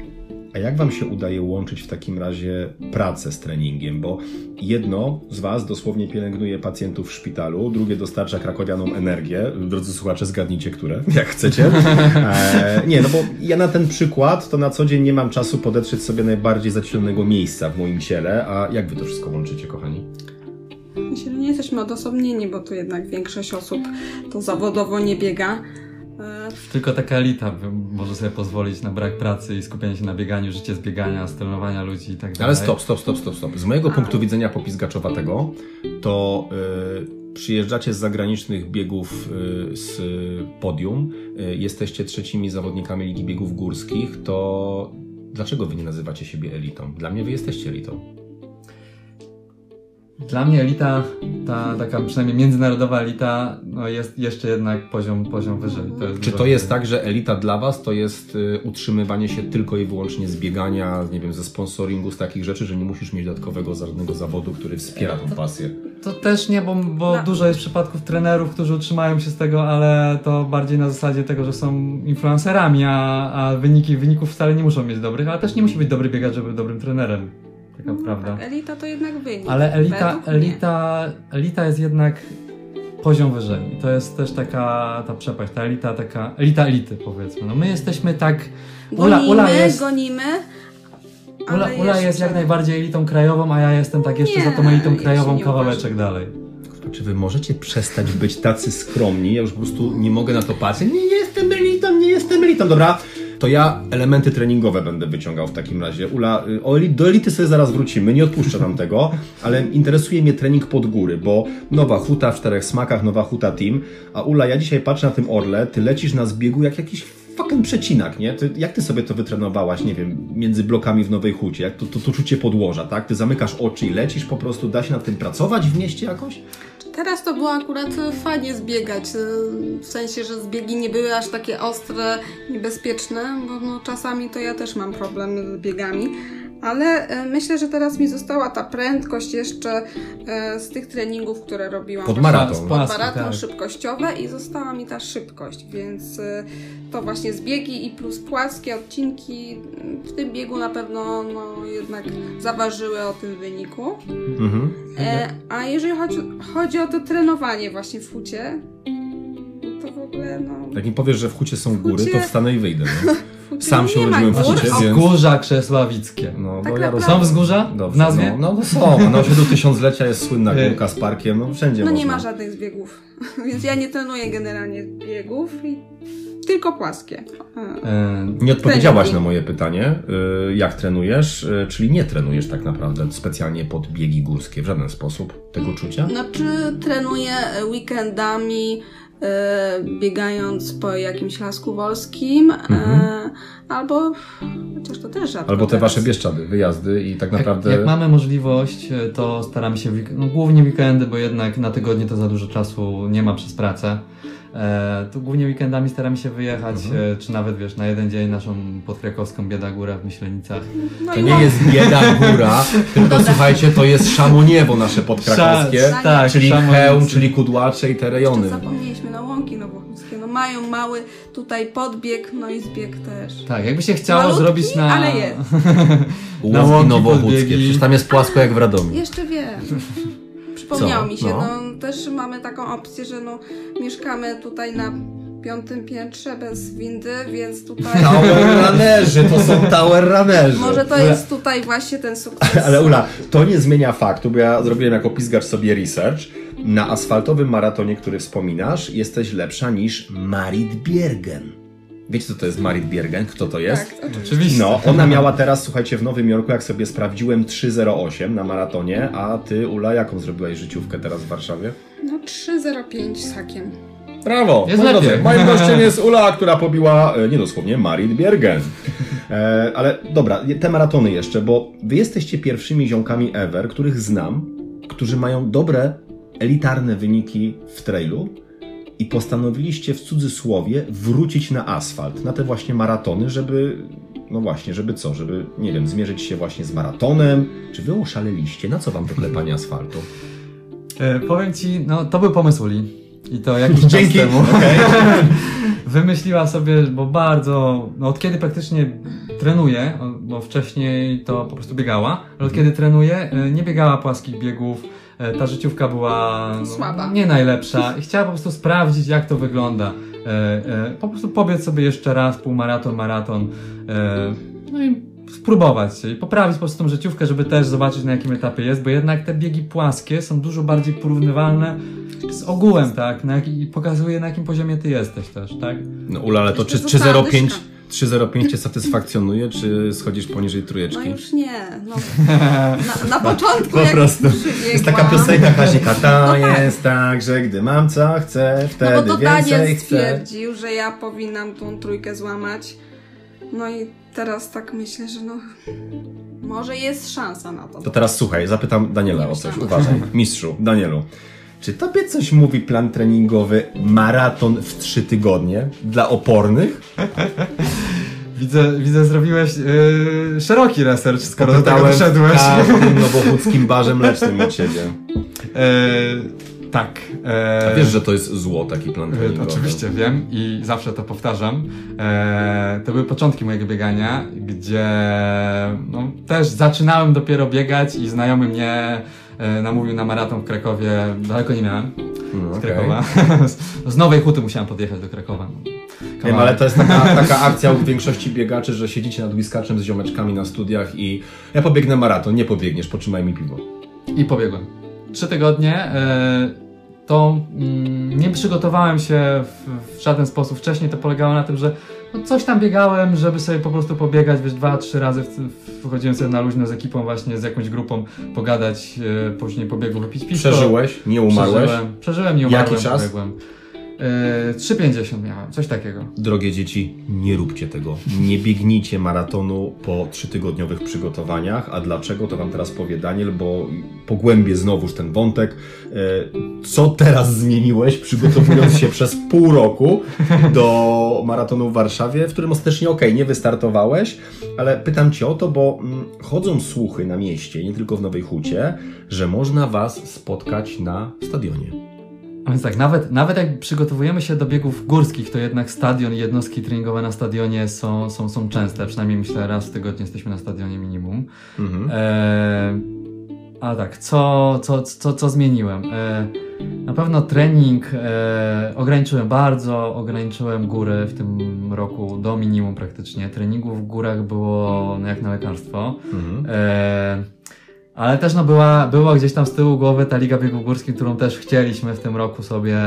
A jak Wam się udaje łączyć w takim razie pracę z treningiem? Bo jedno z Was dosłownie pielęgnuje pacjentów w szpitalu, drugie dostarcza krakowianom energię. Drodzy słuchacze, zgadnijcie, które, jak chcecie. E, nie, no bo ja na ten przykład to na co dzień nie mam czasu podetrzeć sobie najbardziej zacienionego miejsca w moim ciele. A jak Wy to wszystko łączycie, kochani? Myślę, że nie jesteśmy odosobnieni, bo tu jednak większość osób to zawodowo nie biega. Tylko taka elita może sobie pozwolić na brak pracy i skupienie się na bieganiu, życie z biegania, z trenowania ludzi i tak dalej. Ale stop, stop, stop, stop, stop. Z mojego punktu widzenia popizgaczowatego, to y, przyjeżdżacie z zagranicznych biegów y, z podium, y, jesteście trzecimi zawodnikami Ligi Biegów Górskich, to dlaczego wy nie nazywacie siebie elitą? Dla mnie wy jesteście elitą. Dla mnie elita, ta taka przynajmniej międzynarodowa elita, no jest jeszcze jednak poziom, poziom wyżej. To jest Czy to jest tak, że elita dla was to jest y, utrzymywanie się tylko i wyłącznie z biegania, nie wiem, ze sponsoringu, z takich rzeczy, że nie musisz mieć dodatkowego żadnego zawodu, który wspiera tą pasję? To też nie, bo, bo No. dużo jest przypadków trenerów, którzy utrzymają się z tego, ale to bardziej na zasadzie tego, że są influencerami, a, a wyniki wyników wcale nie muszą mieć dobrych, ale też nie musi być dobry biegacz, żeby być dobrym trenerem. Taka no, prawda. tak, elita to jednak wynik. Ale elita, elita, elita jest jednak poziom wyżej. I to jest też taka ta przepaść, ta elita taka, elita elity powiedzmy. No my jesteśmy tak, Ula, Gonimy, Ula jest, gonimy. Ula, Ula jest jeszcze- jak najbardziej elitą krajową, a ja jestem tak jeszcze Nie, za tą elitą krajową nie kawałeczek dalej. Czy wy możecie przestać być tacy skromni? Ja już po prostu nie mogę na to patrzeć. Nie jestem elitą, nie jestem elitą. Dobra, to ja elementy treningowe będę wyciągał w takim razie. Ula, y, do elity sobie zaraz wrócimy, nie odpuszczę nam tego, ale interesuje mnie trening pod góry, bo nowa huta w czterech smakach, nowa huta team. A Ula, ja dzisiaj patrzę na tym orle, ty lecisz na zbiegu jak jakiś fucking przecinak, nie? Ty, jak ty sobie to wytrenowałaś, nie wiem, między blokami w Nowej Hucie? Jak to, to, to czucie podłoża, tak? Ty zamykasz oczy i lecisz po prostu, da się nad tym pracować w mieście jakoś? Teraz to było akurat e, fajnie zbiegać, e, w sensie, że zbiegi nie były aż takie ostre, niebezpieczne, bo no, czasami to ja też mam problem z biegami, ale e, myślę, że teraz mi została ta prędkość jeszcze e, z tych treningów, które robiłam. Pod maraton. Pod maraton tak. szybkościowe i została mi ta szybkość, więc e, to właśnie zbiegi i plus płaskie odcinki w tym biegu na pewno no, jednak zaważyły o tym wyniku. Mhm. E, a jeżeli chodzi, chodzi o to trenowanie właśnie w hucie, to w ogóle no... Jak mi powiesz, że w hucie są góry, hucie- to wstanę i wyjdę. No, Sam się nie ma urodziłem w gór, więc- Wzgórza krzesławickie. no Tak bo ja naprawdę. Są wzgórza Dobrze, w nazwie? No, no, no są. Na osiedlu tysiąclecia jest słynna Ej. górka z parkiem, no wszędzie No można. nie ma żadnych zbiegów, więc ja nie trenuję generalnie biegów, i tylko płaskie. E, E, Nie odpowiedziałaś Treningi. na moje pytanie, y, jak trenujesz, y, czyli nie trenujesz tak naprawdę specjalnie pod biegi górskie w żaden sposób tego czucia? Znaczy trenuję weekendami, biegając po jakimś lasku wolskim, e, Mhm. albo, chociaż to też rzadko Albo te teraz. wasze Bieszczady, wyjazdy i tak naprawdę... Jak, jak mamy możliwość, e, to staramy się, no, głównie weekendy, bo jednak na tygodnie to za dużo czasu nie ma przez pracę. E, to głównie weekendami staramy się wyjechać, Mhm. e, czy nawet wiesz, na jeden dzień naszą podkrakowską Bieda Górę w Myślenicach. No To nie jest bieda góra, tylko słuchajcie, to jest szamoniewo nasze podkrakowskie, Sza- tak, czyli Szamonice. Chełm, czyli Kudłacze i te rejony. Jeszcze zapomnieliśmy na łąki nowochódzkie. No mają mały tutaj podbieg, no i zbieg też. Tak, jakby się chciało Malutki, zrobić na... ale jest. Na Łąki łąki nowochódzkie, podbiegi. przecież tam jest płasko jak w Radomiu. Jeszcze wiem. Przypomniało Co? mi się, No. no. też mamy taką opcję, że no mieszkamy tutaj na piątym piętrze bez windy, więc tutaj Tower runnerzy, to są tower runnerzy. może to jest tutaj właśnie ten sukces. Ale Ula, to nie zmienia faktu, bo ja zrobiłem jako pizgacz sobie research. Na asfaltowym maratonie, który wspominasz, jesteś lepsza niż Marit Biergen. Wiecie, co to jest Marit Biergen? Kto to jest? Tak, oczywiście. No, ona miała teraz, słuchajcie, w Nowym Jorku, jak sobie sprawdziłem, 3.08 na maratonie, a ty, Ula, jaką zrobiłaś życiówkę teraz w Warszawie? No 3,05 z hakiem. Brawo! Jest moi lepiej. drodzy, Moim gościem jest Ula, która pobiła e, niedosłownie Marit Biergen. E, ale dobra, te maratony jeszcze, bo wy jesteście pierwszymi ziomkami ever, których znam, którzy mają dobre, elitarne wyniki w trailu i postanowiliście w cudzysłowie wrócić na asfalt, na te właśnie maratony, żeby, no właśnie, żeby co, żeby, nie wiem, zmierzyć się właśnie z maratonem. Czy wy oszaleliście? Na co wam to klepanie asfaltu? E, powiem ci, no to był pomysł Uli. I to jakiś Dzięki. czas temu. Okej. wymyśliła sobie, bo bardzo, no od kiedy praktycznie trenuje, bo wcześniej to po prostu biegała, ale od kiedy trenuje, nie biegała płaskich biegów, ta życiówka była Słaba. nie najlepsza i chciała po prostu sprawdzić, jak to wygląda. E, e, po prostu pobiec sobie jeszcze raz półmaraton, maraton, e, no i spróbować się i poprawić po prostu tą życiówkę, żeby też zobaczyć na jakim etapie jest, bo jednak te biegi płaskie są dużo bardziej porównywalne z ogółem, tak, na i pokazuje na jakim poziomie ty jesteś też, tak? No Ula, ale to czy Jeszcze została 305 dyszka. 305 cię satysfakcjonuje, czy schodzisz poniżej No trójeczki? już nie. No. Na, na początku Po prostu. Jest taka piosenka Kazika, to jest tak, że gdy mam co chcę, No wtedy bo to więcej Daniel stwierdził, że ja powinnam tą trójkę złamać. No i teraz tak myślę, że no... Może jest szansa na to. To teraz słuchaj, zapytam Daniela Nie o coś. Uważaj, mistrzu, Danielu. Czy tobie coś mówi plan treningowy maraton w trzy tygodnie dla opornych? Widzę, widzę zrobiłeś yy, szeroki research, skoro do tego doszedłeś. każdym nowochódzkim barze mlecznym od ciebie. E, tak. A wiesz, że to jest zło, taki plan E, treningowy? Oczywiście wiem i zawsze to powtarzam. To były początki mojego biegania, gdzie no, też zaczynałem dopiero biegać i znajomy mnie namówił na maraton w Krakowie. Daleko nie miałem Mm, z. Krakowa. z Nowej Huty musiałem podjechać do Krakowa. Wiem, ale to jest taka, taka akcja u większości biegaczy, że siedzicie nad whiskaczem z ziomeczkami na studiach i ja pobiegnę maraton, nie pobiegniesz, potrzymaj mi piwo. I pobiegłem. Trzy tygodnie. E, to mm, nie przygotowałem się w żaden sposób wcześniej. To polegało na tym, że no coś tam biegałem, żeby sobie po prostu pobiegać, wiesz, dwa, trzy razy. W, w, wychodziłem sobie na luźno z ekipą, właśnie z jakąś grupą, pogadać, e, później pobiegu, wypić piwko. Przeżyłeś, nie umarłeś. Przeżyłem, przeżyłem nie umarłem, Jaki czas? pobiegłem. E, 3,50 miałem, coś takiego. Drogie dzieci, nie róbcie tego. Nie biegnijcie maratonu po trzytygodniowych przygotowaniach. A dlaczego, to Wam teraz powie Daniel, bo pogłębię znowuż ten wątek. E, Co teraz zmieniłeś, przygotowując się przez pół roku do maratonu w Warszawie, w którym ostatecznie, okej, nie wystartowałeś, ale pytam Cię o to, bo mm, chodzą słuchy na mieście, nie tylko w Nowej Hucie, że można Was spotkać na stadionie. A więc tak, nawet, nawet jak przygotowujemy się do biegów górskich, to jednak stadion i jednostki treningowe na stadionie są, są, są częste. Przynajmniej myślę, raz w tygodniu jesteśmy na stadionie minimum. Mhm. E, a tak, co, co, co, co zmieniłem? E, na pewno trening e, ograniczyłem bardzo, ograniczyłem góry w tym roku do minimum praktycznie. Treningów w górach było no, jak na lekarstwo. Mhm. E, ale też no była, była gdzieś tam z tyłu głowy ta Liga Biegów Górskich, którą też chcieliśmy w tym roku sobie,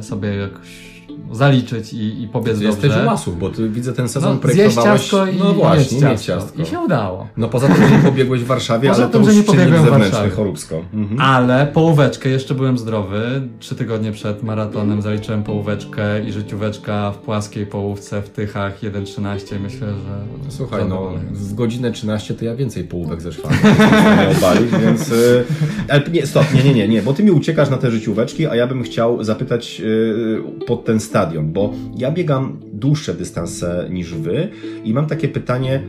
sobie jakoś zaliczyć i, i pobiec dobrze. u łasów, bo ty widzę ten sezon no, projektowałeś... ciastko i no właśnie, ciastko. ciastko. I się udało. No poza tym, że nie pobiegłeś w Warszawie, Poza ale to tym, że już nie czynnik pobiegłem w Warszawie. choróbsko. Mhm. Ale połóweczkę, jeszcze byłem zdrowy. Trzy tygodnie przed maratonem zaliczyłem połóweczkę i życióweczka w płaskiej połówce w Tychach 1.13. Myślę, że. Słuchaj, no zadowolony jestem. w godzinę 13 to ja więcej połówek ze nie obalić, więc... y, Ale nie, stop, nie, nie, nie, nie, bo ty mi uciekasz na te życióweczki, a ja bym chciał zapytać y, pod ten stadion, bo ja biegam dłuższe dystanse niż wy i mam takie pytanie,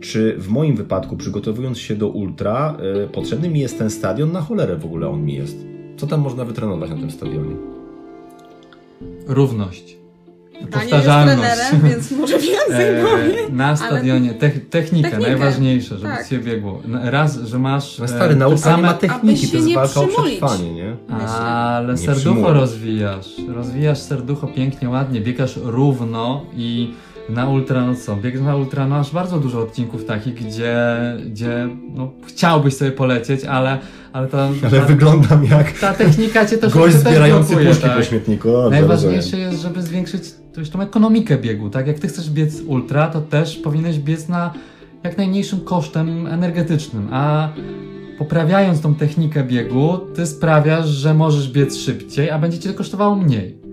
czy w moim wypadku, przygotowując się do ultra, y, potrzebny mi jest ten stadion? Na cholerę w ogóle on mi jest. Co tam można wytrenować na tym stadionie? Równość. Daniel jest Powtarzalność. trenerem, więc może więcej E, powie. na stadionie Technika, Technikę. najważniejsze, żeby Tak. się biegło. N- Raz, że masz. No stary, nauka same- nie ma techniki, się to jest nie walka o przymulić. przetrwanie, nie? Ale Nie serducho przyjmuję. rozwijasz. Rozwijasz serducho pięknie, ładnie, biegasz równo i na ultra, no co, bieg na ultra, masz bardzo dużo odcinków takich, gdzie, gdzie no, chciałbyś sobie polecieć, ale, ale, ta, Ale ta, wyglądam jak ta technika cię też gość zbierający blokuje, puszki tak. po śmietniku. O, Najważniejsze jest, żeby zwiększyć tą ekonomikę biegu, tak? Jak ty chcesz biec ultra, to też powinieneś biec na jak najmniejszym kosztem energetycznym, a poprawiając tą technikę biegu, ty sprawiasz, że możesz biec szybciej, a będzie cię to kosztowało mniej.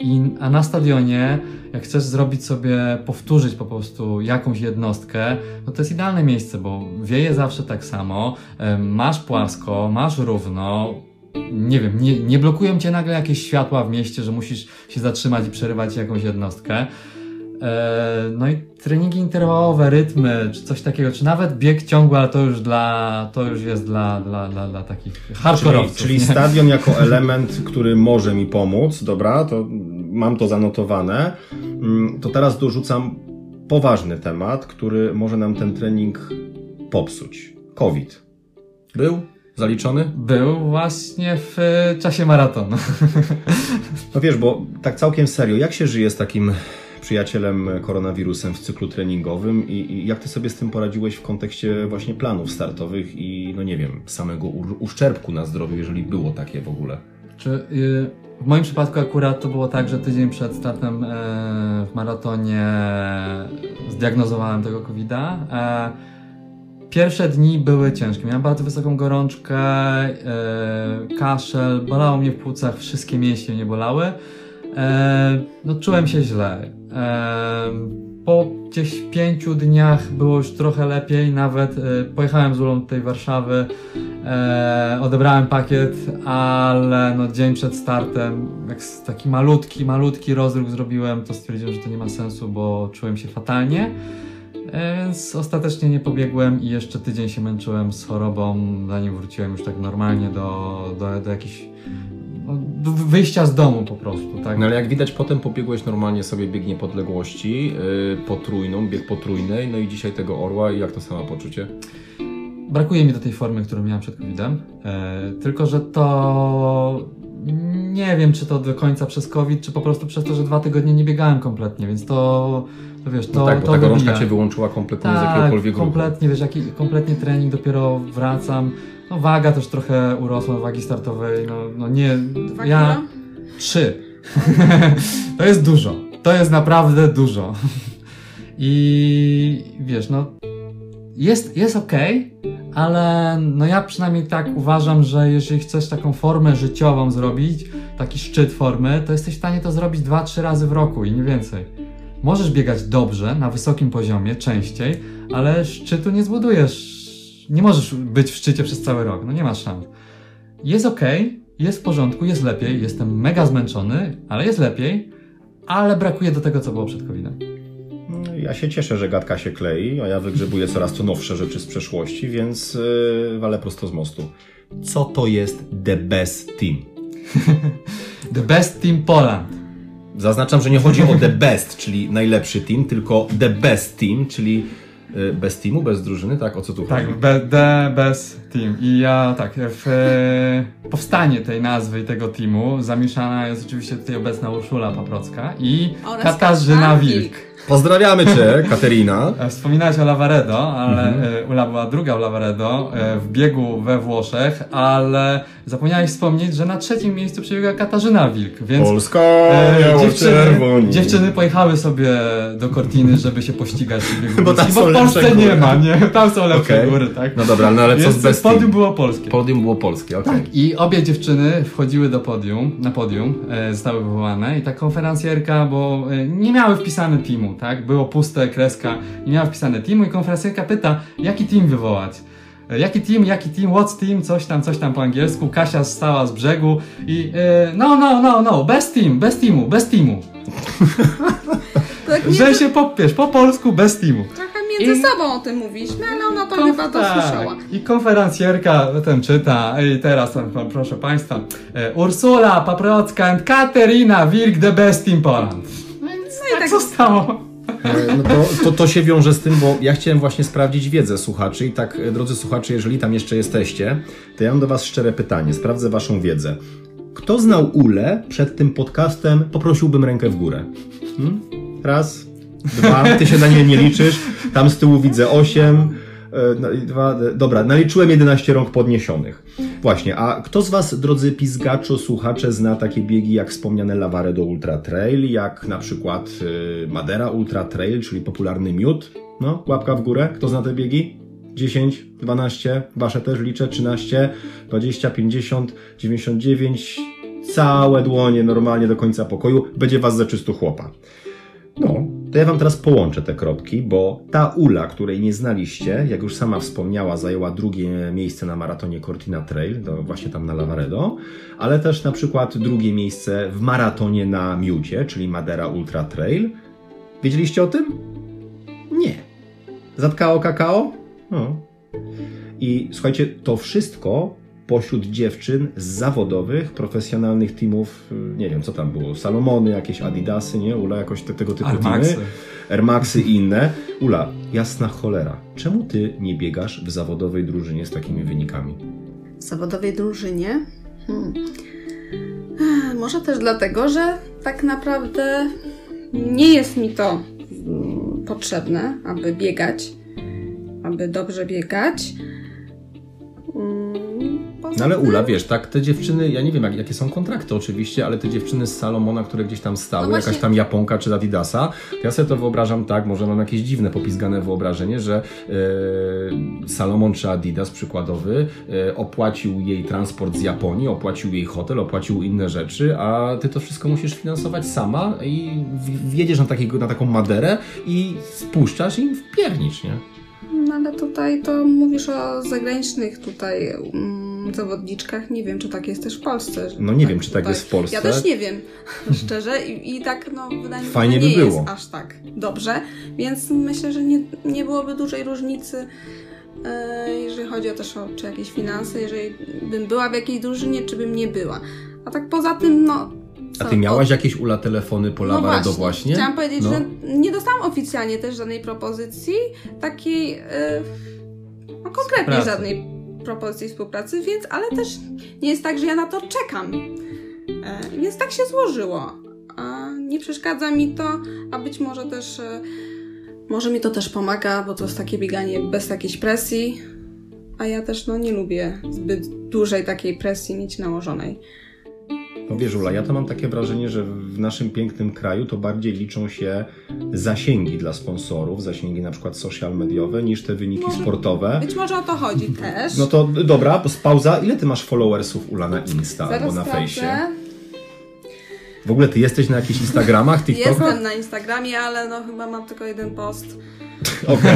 I, a na stadionie, jak chcesz zrobić sobie, powtórzyć po prostu jakąś jednostkę, no to jest idealne miejsce, bo wieje zawsze tak samo, masz płasko, masz równo, nie wiem, nie, nie blokują cię nagle jakieś światła w mieście, że musisz się zatrzymać i przerywać jakąś jednostkę. E, no i treningi interwałowe, rytmy, czy coś takiego, czy nawet bieg ciągły, ale to już dla, to już jest dla, dla, dla, dla takich Czyli, hardkorowców. czyli nie? stadion jako element, który może mi pomóc, dobra, to mam to zanotowane. Mm, to teraz dorzucam poważny temat, który może nam ten trening popsuć. COVID. Był? Zaliczony? Był właśnie w czasie maratonu. No wiesz, bo tak całkiem serio, jak się żyje z takim przyjacielem koronawirusem w cyklu treningowym i, i, jak ty sobie z tym poradziłeś w kontekście właśnie planów startowych i no nie wiem, samego uszczerbku na zdrowiu, jeżeli było takie w ogóle? Czy, y, w moim przypadku akurat to było tak, że tydzień przed startem e, w maratonie zdiagnozowałem tego COVID-a. E, pierwsze dni były ciężkie. Miałem bardzo wysoką gorączkę, e, kaszel, bolało mnie w płucach, wszystkie mięśnie mnie bolały. No, czułem się źle. Po gdzieś pięciu dniach było już trochę lepiej, nawet e, pojechałem z Ulą do tej Warszawy, e, odebrałem pakiet, ale no, dzień przed startem, jak taki malutki, malutki rozruch zrobiłem, to stwierdziłem, że to nie ma sensu, bo czułem się fatalnie. E, więc ostatecznie nie pobiegłem i jeszcze tydzień się męczyłem z chorobą, zanim wróciłem już tak normalnie do, do, do jakichś wyjścia z domu po prostu, tak? No ale jak widać potem pobiegłeś normalnie sobie bieg niepodległości, yy, potrójną, bieg potrójnej, no i dzisiaj tego orła i jak to samo poczucie? Brakuje mi do tej formy, którą miałem przed COVID-em, e, tylko że to nie wiem, czy to do końca przez COVID, czy po prostu przez to, że dwa tygodnie nie biegałem kompletnie, więc to, to wiesz, to. No tak, bo to ta gorączka cię wyłączyła kompletnie tak, z jakiegokolwiek ruchu. kompletnie, wiesz, jaki, kompletnie trening, dopiero wracam. No waga też trochę urosła, wagi startowej, no, no nie. Dwa ja. Kilo? Trzy. to jest dużo. To jest naprawdę dużo. I wiesz, no. Jest, jest ok, ale no ja przynajmniej tak uważam, że jeżeli chcesz taką formę życiową zrobić, taki szczyt formy, to jesteś w stanie to zrobić 2-3 razy w roku i nie więcej. Możesz biegać dobrze, na wysokim poziomie, częściej, ale szczytu nie zbudujesz nie możesz być w szczycie przez cały rok, no nie masz szans. Jest ok, jest w porządku, jest lepiej, jestem mega zmęczony, ale jest lepiej, ale brakuje do tego, co było przed COVID-em. No, ja się cieszę, że gadka się klei, a ja wygrzebuję coraz to nowsze rzeczy z przeszłości, więc yy, walę prosto z mostu. Co to jest The Best Team? the Best Team Poland. Zaznaczam, że nie chodzi o The Best, czyli najlepszy team, tylko The Best Team, czyli bez teamu, bez drużyny, tak? O co tu tak, chodzi? Tak, be, bez team. I ja tak, w e, powstanie tej nazwy i tego teamu zamieszana jest oczywiście tutaj obecna Urszula Paprocka i Oraz Katarzyna Wilk. Pozdrawiamy Cię, Katerina. E, wspominałeś o Lavaredo, ale mhm. E, Ula była druga w Lavaredo w biegu we Włoszech, ale zapomniałeś wspomnieć, że na trzecim miejscu przebiegła Katarzyna Wilk, więc Polska, e, dziewczyny, dziewczyny pojechały sobie do Cortiny, żeby się pościgać w biegu bo, tam bo w Polsce nie ma, nie? Tam są lepsze okay. góry, tak? No dobra, no ale co z bez Podium było polskie. Podium było polskie, okej. Okay. Tak, i obie dziewczyny wchodziły do podium, na podium, e, zostały wywołane i ta konferencjerka, bo e, nie miały wpisane teamu, tak? Było puste, kreska, nie miała wpisane teamu i konferencjerka pyta, jaki team wywołać. E, jaki team, jaki team, what's team, coś tam, coś tam po angielsku. Kasia stała z brzegu i e, no, no, no, no, bez team, bez teamu, bez teamu. tak Że się popiesz, po polsku bez teamu. Trochę między I... sobą o tym mówiliśmy, ale ona to Konf- chyba to tak. słyszała. I konferencjerka ten czyta, i teraz proszę Państwa, e, Ursula Paprocka and Katerina Wilk the best team Poland. No i tak, tak zostało. E, no to, to, to się wiąże z tym, bo ja chciałem właśnie sprawdzić wiedzę słuchaczy i tak, e, drodzy słuchacze, jeżeli tam jeszcze jesteście, to ja mam do Was szczere pytanie, sprawdzę Waszą wiedzę. Kto znał Ule przed tym podcastem, poprosiłbym rękę w górę. Hmm? Raz, dwa, ty się na nie nie liczysz, tam z tyłu widzę osiem, dwa, dobra, naliczyłem 11 rąk podniesionych. Właśnie, a kto z Was, drodzy pizgaczo, słuchacze, zna takie biegi jak wspomniane Lavaredo Ultra Trail, jak na przykład y, Madera Ultra Trail, czyli popularny miód? No, łapka w górę. Kto zna te biegi? 10, 12, Wasze też liczę, 13, 20, 50, 99, całe dłonie normalnie do końca pokoju. Będzie Was za czysto chłopa. No, to ja Wam teraz połączę te kropki, bo ta Ula, której nie znaliście, jak już sama wspomniała, zajęła drugie miejsce na maratonie Cortina Trail, to właśnie tam na Lavaredo, ale też na przykład drugie miejsce w maratonie na Miucie, czyli Madera Ultra Trail. Wiedzieliście o tym? Nie. Zatkało kakao? No. I słuchajcie, to wszystko pośród dziewczyn z zawodowych, profesjonalnych teamów, y, nie wiem co tam było, Salomony, jakieś Adidasy, nie? Ula, jakoś te, tego typu Air Maxy. teamy. Air Maxy i inne. Ula, jasna cholera, czemu ty nie biegasz w zawodowej drużynie z takimi wynikami? W zawodowej drużynie? Hmm. Może też dlatego, że tak naprawdę nie jest mi to mm, potrzebne, aby biegać, aby dobrze biegać. Poza No ale Ula, wiesz, tak, te dziewczyny, ja nie wiem jak, jakie są kontrakty oczywiście, ale te dziewczyny z Salomona, które gdzieś tam stały, No właśnie. jakaś tam Japonka czy Adidasa, to ja sobie to wyobrażam tak, może mam jakieś dziwne, popizgane wyobrażenie, że e, Salomon czy Adidas przykładowy e, opłacił jej transport z Japonii, opłacił jej hotel, opłacił inne rzeczy, a ty to wszystko musisz finansować sama i w- wjedziesz na, takiego, na taką Maderę i spuszczasz i im wpiernicz, nie? No ale tutaj to mówisz o zagranicznych tutaj mm, zawodniczkach. Nie wiem, czy tak jest też w Polsce. No nie wiem, czy tak tutaj- jest w Polsce. Ja też nie wiem, szczerze. I, i tak, no, wydaje mi się, Fajnie że by nie było. jest aż tak dobrze. Więc myślę, że nie, nie byłoby dużej różnicy, e, jeżeli chodzi o też o czy jakieś finanse, jeżeli bym była w jakiejś drużynie, czy bym nie była. A tak poza tym, no... A co, ty miałaś jakieś Ula telefony po no Lavaredo właśnie. właśnie? Chciałam powiedzieć, No. że nie dostałam oficjalnie też żadnej propozycji, takiej e, no konkretnie żadnej propozycji współpracy, więc ale też nie jest tak, że ja na to czekam. E, więc tak się złożyło. A nie przeszkadza mi to, a być może też e, może mi to też pomaga, bo to jest takie bieganie bez jakiejś presji. A ja też no nie lubię zbyt dużej takiej presji mieć nałożonej. No wiesz, Ula, ja to mam takie wrażenie, że w naszym pięknym kraju to bardziej liczą się zasięgi dla sponsorów, zasięgi na przykład social mediowe, niż te wyniki Może- sportowe. Być może o to chodzi też. No to dobra, pauza. Ile ty masz followersów, Ula, na Insta albo Zaraz na fejsie? W ogóle ty jesteś na jakichś Instagramach, TikTokach? Jestem na Instagramie, ale no chyba mam tylko jeden post. Okej,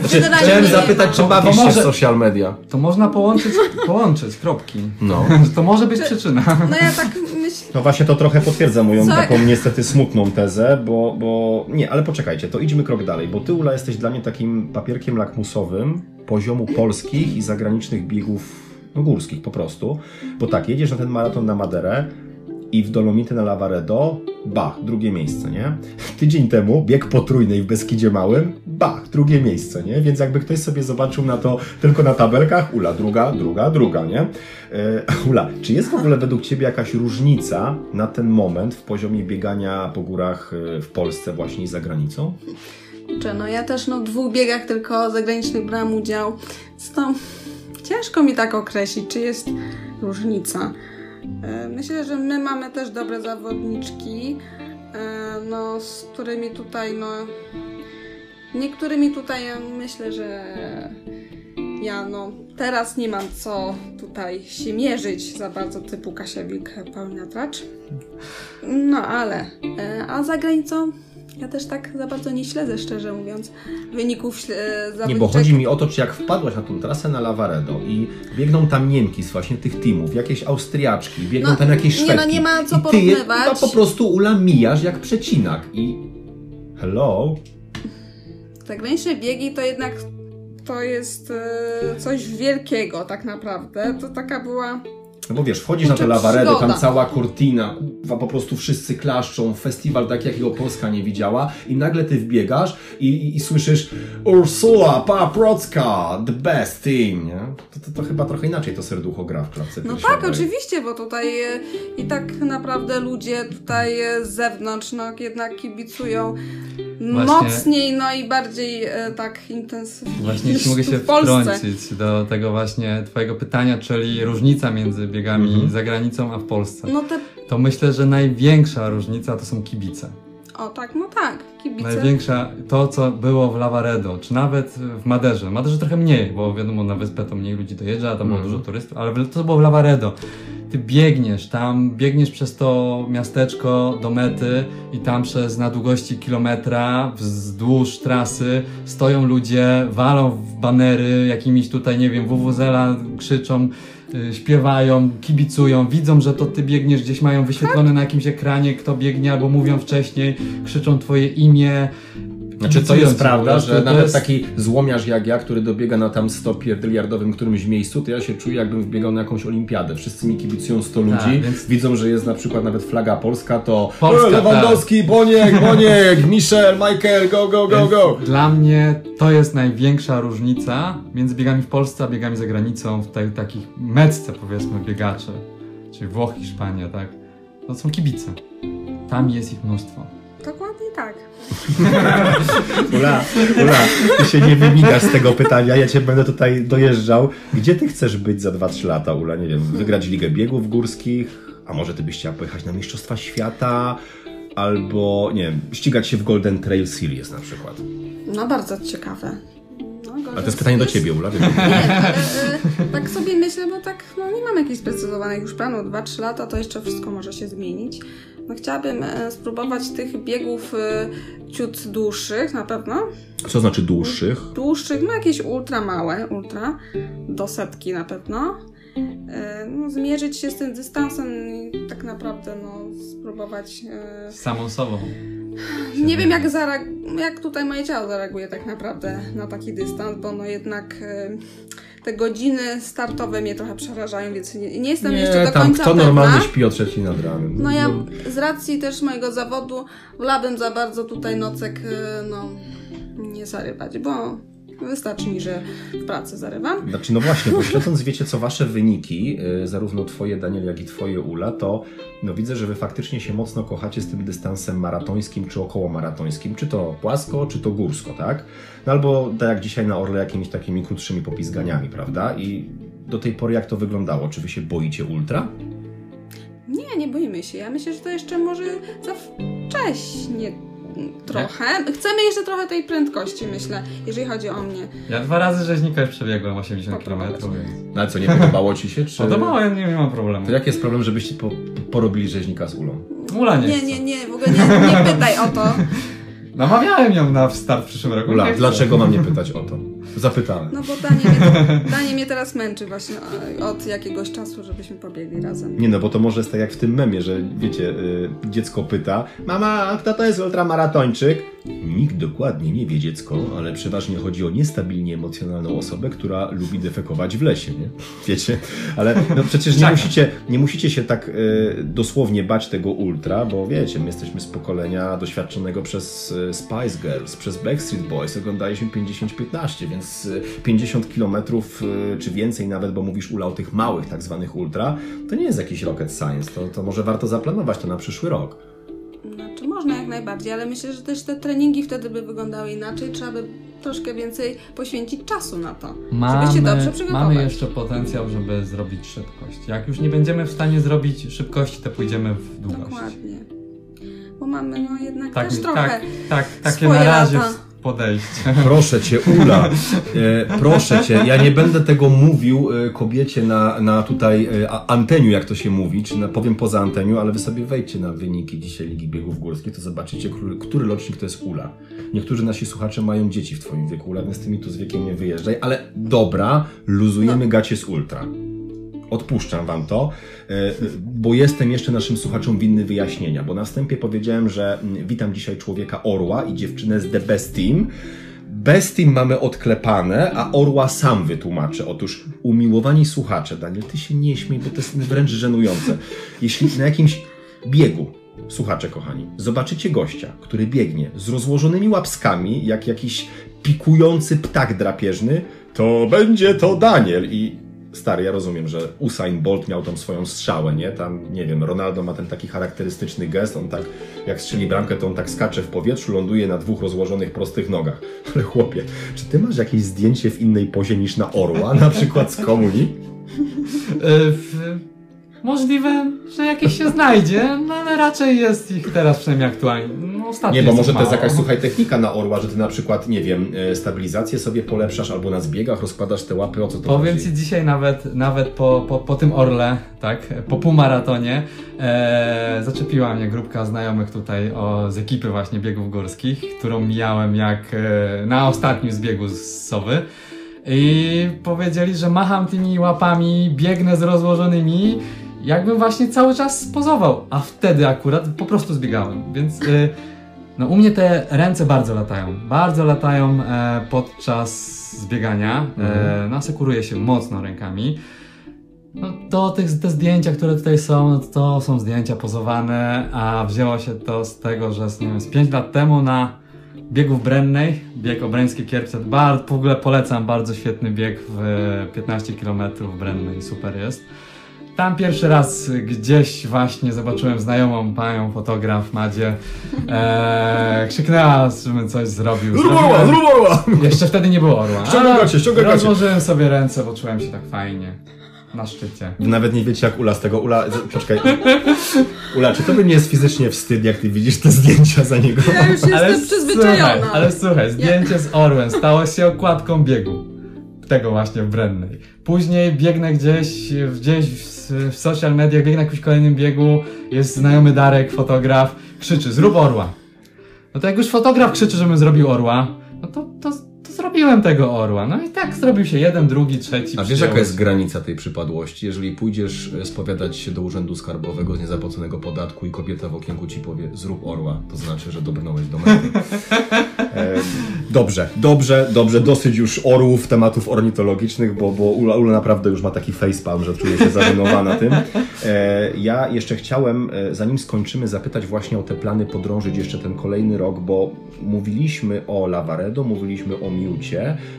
Znaczy, generalnie chciałem nie zapytać, czy To bawisz się może- w social media? To można połączyć, połączyć, kropki. No. To może być przyczyna. No ja tak myślę. No właśnie to trochę potwierdza moją Co? taką niestety smutną tezę, bo, bo nie, ale poczekajcie, to idźmy krok dalej, bo ty Ula jesteś dla mnie takim papierkiem lakmusowym poziomu polskich i zagranicznych biegów no, górskich po prostu, bo tak, jedziesz na ten maraton na Maderę i w Dolomity na Lavaredo, bach, drugie miejsce, nie? Tydzień temu bieg potrójnej w Beskidzie Małym, bach, drugie miejsce, nie? Więc jakby ktoś sobie zobaczył na to tylko na tabelkach, Ula druga, druga, druga, nie? E, Ula, czy jest w ogóle według Ciebie jakaś różnica na ten moment w poziomie biegania po górach e, w Polsce właśnie i za granicą? Kurczę, no ja też no w dwóch biegach tylko zagranicznych brałam udział. Więc no ciężko mi tak określić, czy jest różnica. E, Myślę, że my mamy też dobre zawodniczki, e, no, z którymi tutaj, no, niektórymi tutaj ja myślę, że ja, no, teraz nie mam co tutaj się mierzyć za bardzo typu Kasia Wilk, Paulina Tracz. No, ale, e, a za granicą ja też tak za bardzo nie śledzę, szczerze mówiąc, wyników e, zawodniczek. Nie, bo chodzi mi o to, czy jak wpadłaś na tą trasę na Lavaredo i biegną tam Niemki z właśnie tych teamów, jakieś Austriaczki, biegną No, tam jakieś nie, no, Szwedki nie ma co i ty porównywać. chyba po prostu Ula mijasz jak przecinak i hello? Zagraniczne biegi to jednak to jest e, coś wielkiego tak naprawdę. To taka była... No bo wiesz, wchodzisz na Kurczę, Lavaredo, tam cała kurtina, po prostu wszyscy klaszczą, festiwal tak jakiego Polska nie widziała i nagle ty wbiegasz i, i, i słyszysz Ursula Paprocka, the best team, nie? To, to, to chyba trochę inaczej to serducho gra w klatce No tak, oczywiście, bo tutaj e, i tak naprawdę ludzie tutaj e, z zewnątrz no jednak kibicują Właśnie- mocniej, no i bardziej e, tak intensywnie Właśnie niż jeśli mogę się wtrącić do tego właśnie twojego pytania, czyli różnica między biegami Mhm. za granicą a w Polsce. No te... To myślę, że największa różnica to są kibice. O tak, no tak, kibice. Największa to, co było w Lavaredo, czy nawet w Maderze. W Maderze trochę mniej, bo wiadomo, na wyspę to mniej ludzi dojeżdża, a tam było Mhm. dużo turystów, ale to było w Lavaredo. Ty biegniesz tam, biegniesz przez to miasteczko do mety i tam przez na długości kilometra wzdłuż trasy stoją ludzie, walą w banery jakimiś tutaj, nie wiem, WWZela krzyczą, y, śpiewają, kibicują, widzą, że to ty biegniesz, gdzieś mają wyświetlone na jakimś ekranie, kto biegnie, albo mówią wcześniej, krzyczą twoje imię. Znaczy to jest prawda, że to nawet jest- taki złomiarz jak ja, który dobiega na tam 100 pierdyliardowym którymś miejscu, to ja się czuję jakbym wbiegał na jakąś olimpiadę. Wszyscy mi kibicują 100 ludzi, Tak, więc- widzą, że jest na przykład nawet flaga polska, to Polska, e, Lewandowski, Boniek, Boniek, Michel, Michael, go, go, go, Więc go. Dla mnie to jest największa różnica między biegami w Polsce a biegami za granicą, w tej takich metce powiedzmy biegaczy, czyli Włochy, Hiszpania, tak? To są kibice. Tam jest ich mnóstwo. Dokładnie tak. Ula, Ula, ty się nie wymigasz z tego pytania, ja cię będę tutaj dojeżdżał. Gdzie ty chcesz być za 2-3 lata, Ula? Nie wiem, wygrać Ligę Biegów Górskich? A może ty byś chciała pojechać na Mistrzostwa Świata? Albo, nie wiem, ścigać się w Golden Trail Series na przykład. No bardzo ciekawe. No, A to jest pytanie do ciebie, Ula. Nie, ale e, tak sobie myślę, bo tak no, nie mam jakichś sprecyzowanych już planów. 2-3 lata to jeszcze wszystko może się zmienić. No, chciałabym e, spróbować tych biegów e, ciut dłuższych na pewno. Co znaczy dłuższych? Dłuższych, no jakieś ultra małe, ultra, do setki na pewno. E, no, zmierzyć się z tym dystansem i tak naprawdę no, spróbować samą sobą. nie wiem, jak, zareag- jak tutaj moje ciało zareaguje tak naprawdę na taki dystans, bo no jednak te godziny startowe mnie trochę przerażają, więc nie, nie jestem jeszcze do tam końca kto pewna. normalnie śpi o trzeciej nad ranem? No ja z racji też mojego zawodu wolałabym za bardzo tutaj nocek e, no, nie zarywać, bo wystarczy mi, że w pracy zarywam. Znaczy, no właśnie, bo śledząc, wiecie co, wasze wyniki, y, zarówno twoje, Daniel, jak i twoje, Ula, to no widzę, że wy faktycznie się mocno kochacie z tym dystansem maratońskim czy około maratońskim, czy to płasko, czy to górsko, tak? No albo tak jak dzisiaj na Orle, jakimiś takimi krótszymi popizganiami, prawda? I do tej pory jak to wyglądało? Czy wy się boicie ultra? Nie, nie boimy się. Ja myślę, że to jeszcze może za wcześnie trochę. Chcemy jeszcze trochę tej prędkości, myślę, jeżeli chodzi o mnie. Ja dwa razy rzeźnika już przebiegłem 80 km. Więc... No ale co, nie podobało ci się? Czy... Podobało, ja nie, nie mam problemu. To jaki jest problem, żebyście po, porobili rzeźnika z Ulą? Ula nie, Nie, chce. nie, nie, w ogóle nie, nie pytaj o to. Namawiałem ją na start w przyszłym roku. Ula, dlaczego mam nie pytać o to? Zapytałem. No bo Danie mnie, Danie mnie teraz męczy właśnie od jakiegoś czasu, żebyśmy pobiegli razem. Nie no, bo to może jest tak jak w tym memie, że wiecie, y, dziecko pyta, mama, kto to jest ultramaratończyk? Nikt dokładnie nie wie dziecko, ale przeważnie chodzi o niestabilnie emocjonalną osobę, która lubi defekować w lesie, nie? Wiecie? Ale no przecież nie Czekam. musicie, nie musicie się tak y, dosłownie bać tego ultra, bo wiecie, my jesteśmy z pokolenia doświadczonego przez y, Spice Girls, przez Backstreet Boys, oglądaliśmy 50-15, więc y, 50 kilometrów y, czy więcej nawet, bo mówisz Ula o tych małych tak zwanych ultra, to nie jest jakiś rocket science, to, to może warto zaplanować to na przyszły rok. Można jak najbardziej, ale myślę, że też te treningi wtedy by wyglądały inaczej. Trzeba by troszkę więcej poświęcić czasu na to, żeby się dobrze przygotować. mamy jeszcze potencjał, żeby zrobić szybkość. Jak już nie będziemy w stanie zrobić szybkości, to pójdziemy w długość. Dokładnie. Bo mamy no jednak Tak, też trochę tak, tak, takie swoje na razie lata. Podejście. Proszę cię, Ula, e, proszę cię, ja nie będę tego mówił e, kobiecie na, na tutaj e, anteniu, jak to się mówi, czy na, powiem poza anteniu, ale wy sobie wejdźcie na wyniki dzisiaj Ligi Biegów Górskich, to zobaczycie, który, który rocznik to jest Ula. Niektórzy nasi słuchacze mają dzieci w twoim wieku, Ula, więc ty mi tu z wiekiem nie wyjeżdżaj, ale dobra, luzujemy gacie z Ultra. Odpuszczam wam to, e, bo jestem jeszcze naszym słuchaczom winny wyjaśnienia, bo na wstępie powiedziałem, że mm, witam dzisiaj człowieka Orła i dziewczynę z The Best Team. Best Team mamy odklepane, a Orła sam wytłumaczę. Otóż umiłowani słuchacze, Daniel, ty się nie śmiej, bo to jest wręcz żenujące. Jeśli na jakimś biegu, słuchacze kochani, zobaczycie gościa, który biegnie z rozłożonymi łapskami, jak jakiś pikujący ptak drapieżny, to będzie to Daniel i Stary, ja rozumiem, że Usain Bolt miał tą swoją strzałę, nie? Tam, nie wiem, Ronaldo ma ten taki charakterystyczny gest, on tak, jak strzeli bramkę, to on tak skacze w powietrzu, ląduje na dwóch rozłożonych prostych nogach. Ale chłopie, czy ty masz jakieś zdjęcie w innej pozie niż na orła, na przykład z komunii? Y, w- Możliwe, że jakieś się znajdzie, no ale raczej jest ich teraz przynajmniej aktualnie. No, ostatnio Nie, bo może to jest jakaś, słuchaj, technika na orła, że ty na przykład, nie wiem, e, stabilizację sobie polepszasz albo na zbiegach rozkładasz te łapy, o co to Powiem chodzi? Ci dzisiaj nawet, nawet po, po, po tym Orle, tak, po półmaratonie, e, zaczepiła mnie grupka znajomych tutaj o, z ekipy właśnie biegów górskich, którą mijałem jak e, na ostatnim z biegu z Sowy. I powiedzieli, że macham tymi łapami, biegnę z rozłożonymi, jakbym właśnie cały czas pozował. A wtedy akurat po prostu zbiegałem. Więc e, No u mnie te ręce bardzo latają. Bardzo latają e, podczas zbiegania. E, Mhm. się mocno rękami. No to tych, te zdjęcia, które tutaj są, no to są zdjęcia pozowane, a wzięło się to z tego, że z, nie wiem, z 5 lat temu na biegu w Brennej, bieg Obreńskie Kierpce, bardzo, w ogóle polecam, bardzo świetny bieg w e, 15 km w Brennej, super jest. Tam pierwszy raz gdzieś właśnie zobaczyłem znajomą panią, fotograf Madzie. Eee, krzyknęła, żebym coś zrobił. Zrób orła, zrób orła! Jeszcze wtedy nie było orła. Ściągaj gacie, ściągaj gacie. Rozłożyłem sobie ręce, bo czułem się tak fajnie. Na szczycie. Wy nawet nie wiecie jak Ula z tego, Ula, z- poczekaj. Ula, czy to by nie jest fizycznie wstyd, jak ty widzisz te zdjęcia za niego? Ja już jestem przyzwyczajona. Słuchaj, ale słuchaj, zdjęcie z orłem stało się okładką biegu. Tego właśnie w Brennej. Później biegnę gdzieś, gdzieś w, w social mediach, biegnę na jakimś kolejnym biegu, jest znajomy Darek, fotograf, krzyczy, zrób orła. No to jak już fotograf krzyczy, żebym zrobił orła, no to, to zrobiłem tego orła. No i tak zrobił się jeden, drugi, trzeci. A wiesz jaka jest granica tej przypadłości? Jeżeli pójdziesz e, spowiadać się do urzędu skarbowego z niezapłaconego podatku i kobieta w okienku ci powie zrób orła, to znaczy, że dobrnąłeś do mety. E, Dobrze, dobrze, dobrze, dosyć już orłów, tematów ornitologicznych, bo, bo Ula, Ula naprawdę już ma taki facepalm, że czuje się zażenowana tym. E, Ja jeszcze chciałem, zanim skończymy, zapytać właśnie o te plany podrążyć jeszcze ten kolejny rok, bo mówiliśmy o Lavaredo, mówiliśmy o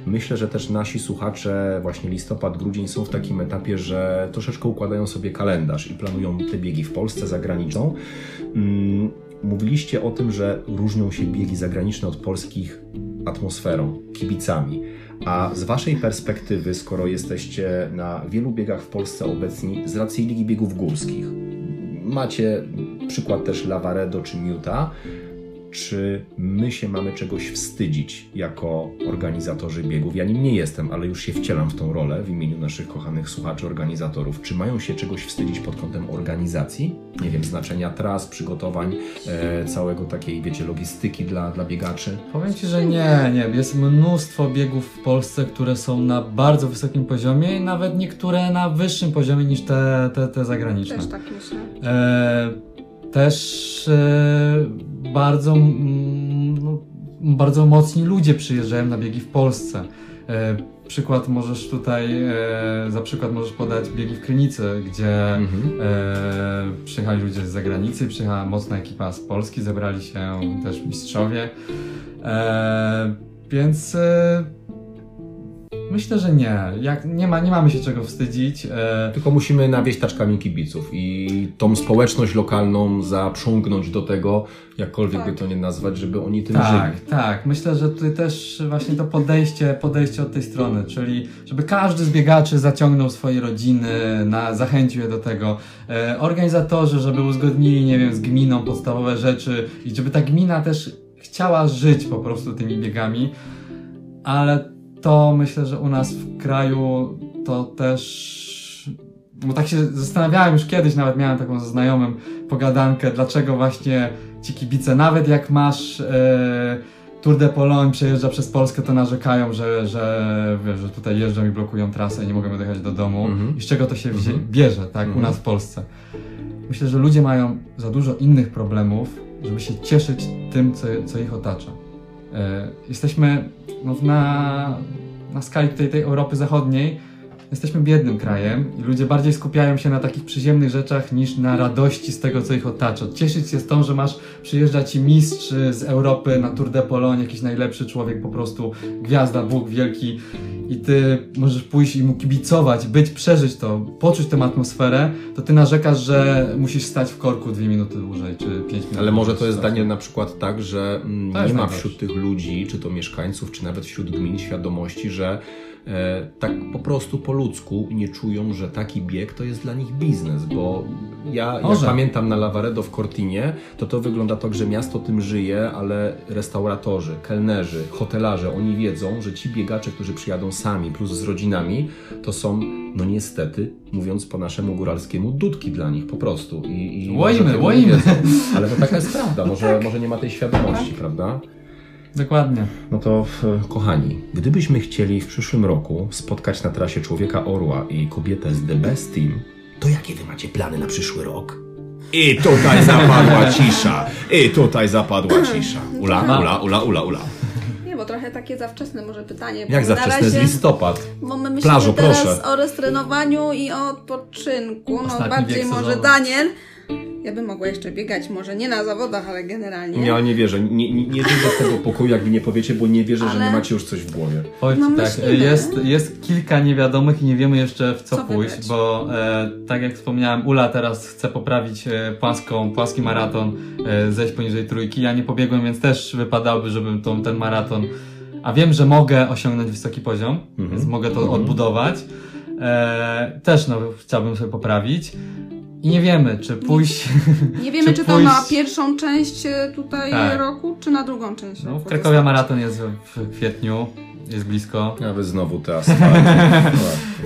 Myślę, że też nasi słuchacze, właśnie listopad, grudzień są w takim etapie, że troszeczkę układają sobie kalendarz i planują te biegi w Polsce, za granicą. Mm, Mówiliście o tym, że różnią się biegi zagraniczne od polskich atmosferą, kibicami. A z Waszej perspektywy, skoro jesteście na wielu biegach w Polsce obecni, z racji Ligi Biegów Górskich, macie przykład też Lavaredo czy Miuta, czy my się mamy czegoś wstydzić jako organizatorzy biegów? Ja nim nie jestem, ale już się wcielam w tą rolę w imieniu naszych kochanych słuchaczy, organizatorów. Czy mają się czegoś wstydzić pod kątem organizacji? Nie wiem, znaczenia tras, przygotowań, e, całego takiej, wiecie, logistyki dla, dla biegaczy? Powiem Ci, że nie, nie. Jest mnóstwo biegów w Polsce, które są na bardzo wysokim poziomie i nawet niektóre na wyższym poziomie niż te, te, te zagraniczne. Też tak myślę. E, też e, bardzo, mm, no, bardzo mocni ludzie przyjeżdżają na biegi w Polsce. E, przykład możesz tutaj, e, za przykład możesz podać biegi w Krynicy, gdzie Mhm. przyjechali ludzie z zagranicy, przyjechała mocna ekipa z Polski, zebrali się też mistrzowie. Więc myślę, że nie. Jak, nie, ma, nie mamy się czego wstydzić. E, Tylko musimy nawieść taczkami kibiców i tą społeczność lokalną zaprzągnąć do tego, jakkolwiek Tak. by to nie nazwać, żeby oni tym Tak, żyli. tak. Myślę, że tutaj też właśnie to podejście, podejście od tej strony, czyli żeby każdy z biegaczy zaciągnął swoje rodziny, na, zachęcił je do tego. E, organizatorzy, żeby uzgodnili, nie wiem, z gminą podstawowe rzeczy i żeby ta gmina też chciała żyć po prostu tymi biegami, ale to myślę, że u nas w kraju to też bo tak się zastanawiałem już kiedyś, nawet miałem taką ze znajomym pogadankę, dlaczego właśnie ci kibice, nawet jak masz e, Tour de Pologne przejeżdża przez Polskę, to narzekają, że, że, wiesz, że tutaj jeżdżą i blokują trasę i nie mogą dojechać do domu. Mhm. I z czego to się Mhm. bierze, tak, u Mhm. nas w Polsce. Myślę, że ludzie mają za dużo innych problemów, żeby się cieszyć tym, co, co ich otacza. E, jesteśmy no, na, na skali tej, tej Europy Zachodniej, jesteśmy biednym krajem i ludzie bardziej skupiają się na takich przyziemnych rzeczach niż na radości z tego, co ich otacza. Cieszyć się z tą, że masz, przyjeżdża ci mistrz z Europy na Tour de Pologne, jakiś najlepszy człowiek, po prostu gwiazda, Bóg wielki i ty możesz pójść i mu kibicować, być, przeżyć to, poczuć tę atmosferę, to ty narzekasz, że musisz stać w korku dwie minuty dłużej, czy pięć minut. Ale może to jest zdanie na przykład tak, że mm, nie ma wśród tych ludzi, czy to mieszkańców, czy nawet wśród gmin świadomości, że tak po prostu po ludzku nie czują, że taki bieg to jest dla nich biznes, bo ja jak pamiętam na Lavaredo w Cortinie, to to wygląda tak, że miasto tym żyje, ale restauratorzy, kelnerzy, hotelarze, oni wiedzą, że ci biegacze, którzy przyjadą sami plus z rodzinami, to są, no niestety, mówiąc po naszemu góralskiemu, dudki dla nich po prostu. I, i Łoimy, łoimy. Ale to taka jest prawda, może, może nie ma tej świadomości, prawda? Dokładnie. No to kochani, gdybyśmy chcieli w przyszłym roku spotkać na trasie człowieka orła i kobietę z The Best Team, to jakie wy macie plany na przyszły rok? I tutaj zapadła cisza. I tutaj zapadła cisza. Ula, ula, ula, ula, ula. Nie, bo trochę takie za wczesne może pytanie. Jak za wczesne jest listopad? Bo my myślimy Plażo, teraz proszę. o restrenowaniu i o odpoczynku. No Ostatni bardziej może. Daniel. Ja bym mogła jeszcze biegać, może nie na zawodach, ale generalnie. Ja nie wierzę. Nie, nie, nie wyjdę z tego pokoju, jak mi nie powiecie, bo nie wierzę, że Ale- nie macie już coś w głowie. Powiem No tak, myślimy. jest, jest kilka niewiadomych i nie wiemy jeszcze w co, Co pójść, wybrać. bo e, tak jak wspomniałem, Ula teraz chce poprawić e, płaską, płaski maraton, e, zejść poniżej trójki. Ja nie pobiegłem, więc też wypadałoby, żebym tą, ten maraton, a wiem, że mogę osiągnąć wysoki poziom, Mhm. więc mogę to Mhm. odbudować. E, też no, chciałbym sobie poprawić. I nie wiemy, czy pójść. Nie wiemy, Czy czy, to na pójść- pierwszą część e, tutaj Tak. roku, czy na drugą część No, roku. w Krakowie maraton jest w, kwietniu, jest blisko. Wy znowu te.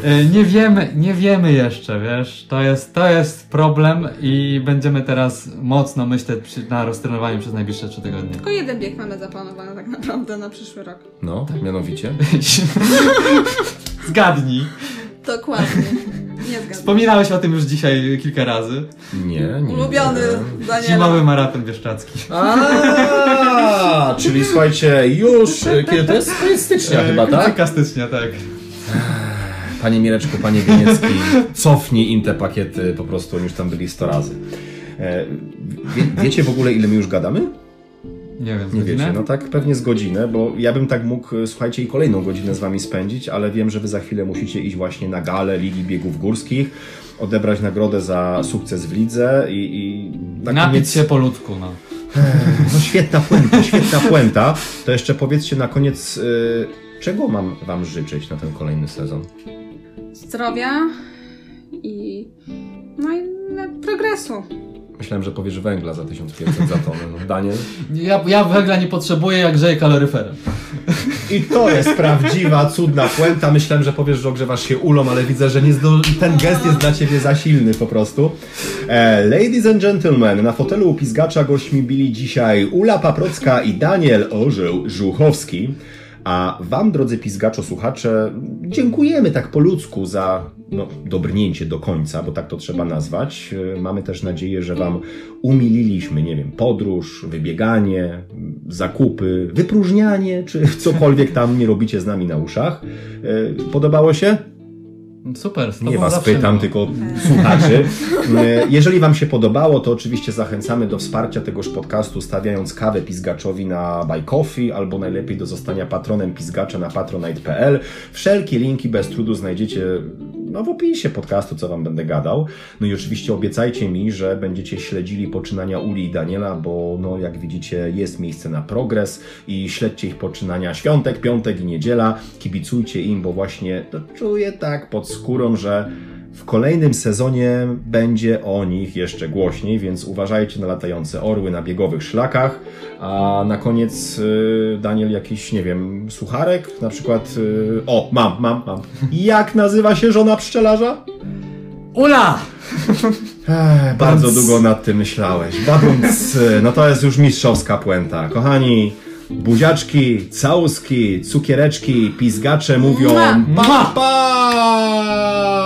E, Nie wiemy, nie wiemy jeszcze, wiesz, to jest, to jest problem i będziemy teraz mocno myśleć przy, na roztrenowaniu przez najbliższe trzy tygodnie. Tylko jeden bieg mamy zaplanowany tak naprawdę na przyszły rok. No, mianowicie. Zgadnij. Dokładnie. Nie zgadzam. Wspominałeś o tym już dzisiaj kilka razy. Nie, nie. Ulubiony nie. Daniela. Zimowy maraton bieszczacki. A, czyli słuchajcie, już, e, kiedy to jest? Stycznia chyba, tak? Kilka stycznia, tak. Panie Mieleczku, panie Wieniecki, cofnij im te pakiety, po prostu oni już tam byli 100 razy. E, wie, wiecie w ogóle, ile my już gadamy? Nie wiem, z Nie wiecie, no tak pewnie z godzinę, bo ja bym tak mógł, e, słuchajcie, i kolejną godzinę z wami spędzić, ale wiem, że wy za chwilę musicie iść właśnie na galę Ligi Biegów Górskich, odebrać nagrodę za sukces w lidze i, i na Napić koniec... się po ludku, no. No świetna puenta, świetna puenta. To jeszcze powiedzcie na koniec, y, czego mam wam życzyć na ten kolejny sezon? Zdrowia i no i progresu. Myślałem, że powiesz węgla za 1500 za tonę. No, Daniel? Ja, ja węgla nie potrzebuję, jak grzeję kaloryferem. I to jest prawdziwa, cudna puenta. Myślałem, że powiesz, że ogrzewasz się ulą, ale widzę, że nie zdo... ten gest jest dla ciebie za silny po prostu. E, ladies and gentlemen, na fotelu u Pizgacza gośćmi byli dzisiaj Ula Paprocka i Daniel Orzeł Żuchowski. A wam, drodzy Pizgaczo słuchacze, dziękujemy tak po ludzku za no, dobrnięcie do końca, bo tak to trzeba nazwać. E, Mamy też nadzieję, że wam umililiśmy, nie wiem, podróż, wybieganie, zakupy, wypróżnianie, czy cokolwiek tam nie robicie z nami na uszach. E, Podobało się? Super, z Nie was pytam, miło. tylko słuchaczy. E, Jeżeli wam się podobało, to oczywiście zachęcamy do wsparcia tegoż podcastu, stawiając kawę Pizgaczowi na Buy Coffee, albo najlepiej do zostania patronem Pizgacza na patronite.pl. Wszelkie linki bez trudu znajdziecie no, w opisie podcastu, co wam będę gadał. No i oczywiście obiecajcie mi, że będziecie śledzili poczynania Uli i Daniela, bo no, jak widzicie, jest miejsce na progres i śledźcie ich poczynania świątek, piątek i niedziela. Kibicujcie im, bo właśnie to czuję tak pod skórą, że w kolejnym sezonie będzie o nich jeszcze głośniej, więc uważajcie na latające orły na biegowych szlakach. A na koniec, y, Daniel, jakiś, nie wiem, sucharek? Na przykład, y, o, mam, mam, mam. Jak nazywa się żona pszczelarza? Ula! Ech, bardzo długo nad tym myślałeś. Badumc, no to jest już mistrzowska puenta. Kochani, buziaczki, całuski, cukiereczki, pizgacze mówią pa, pa!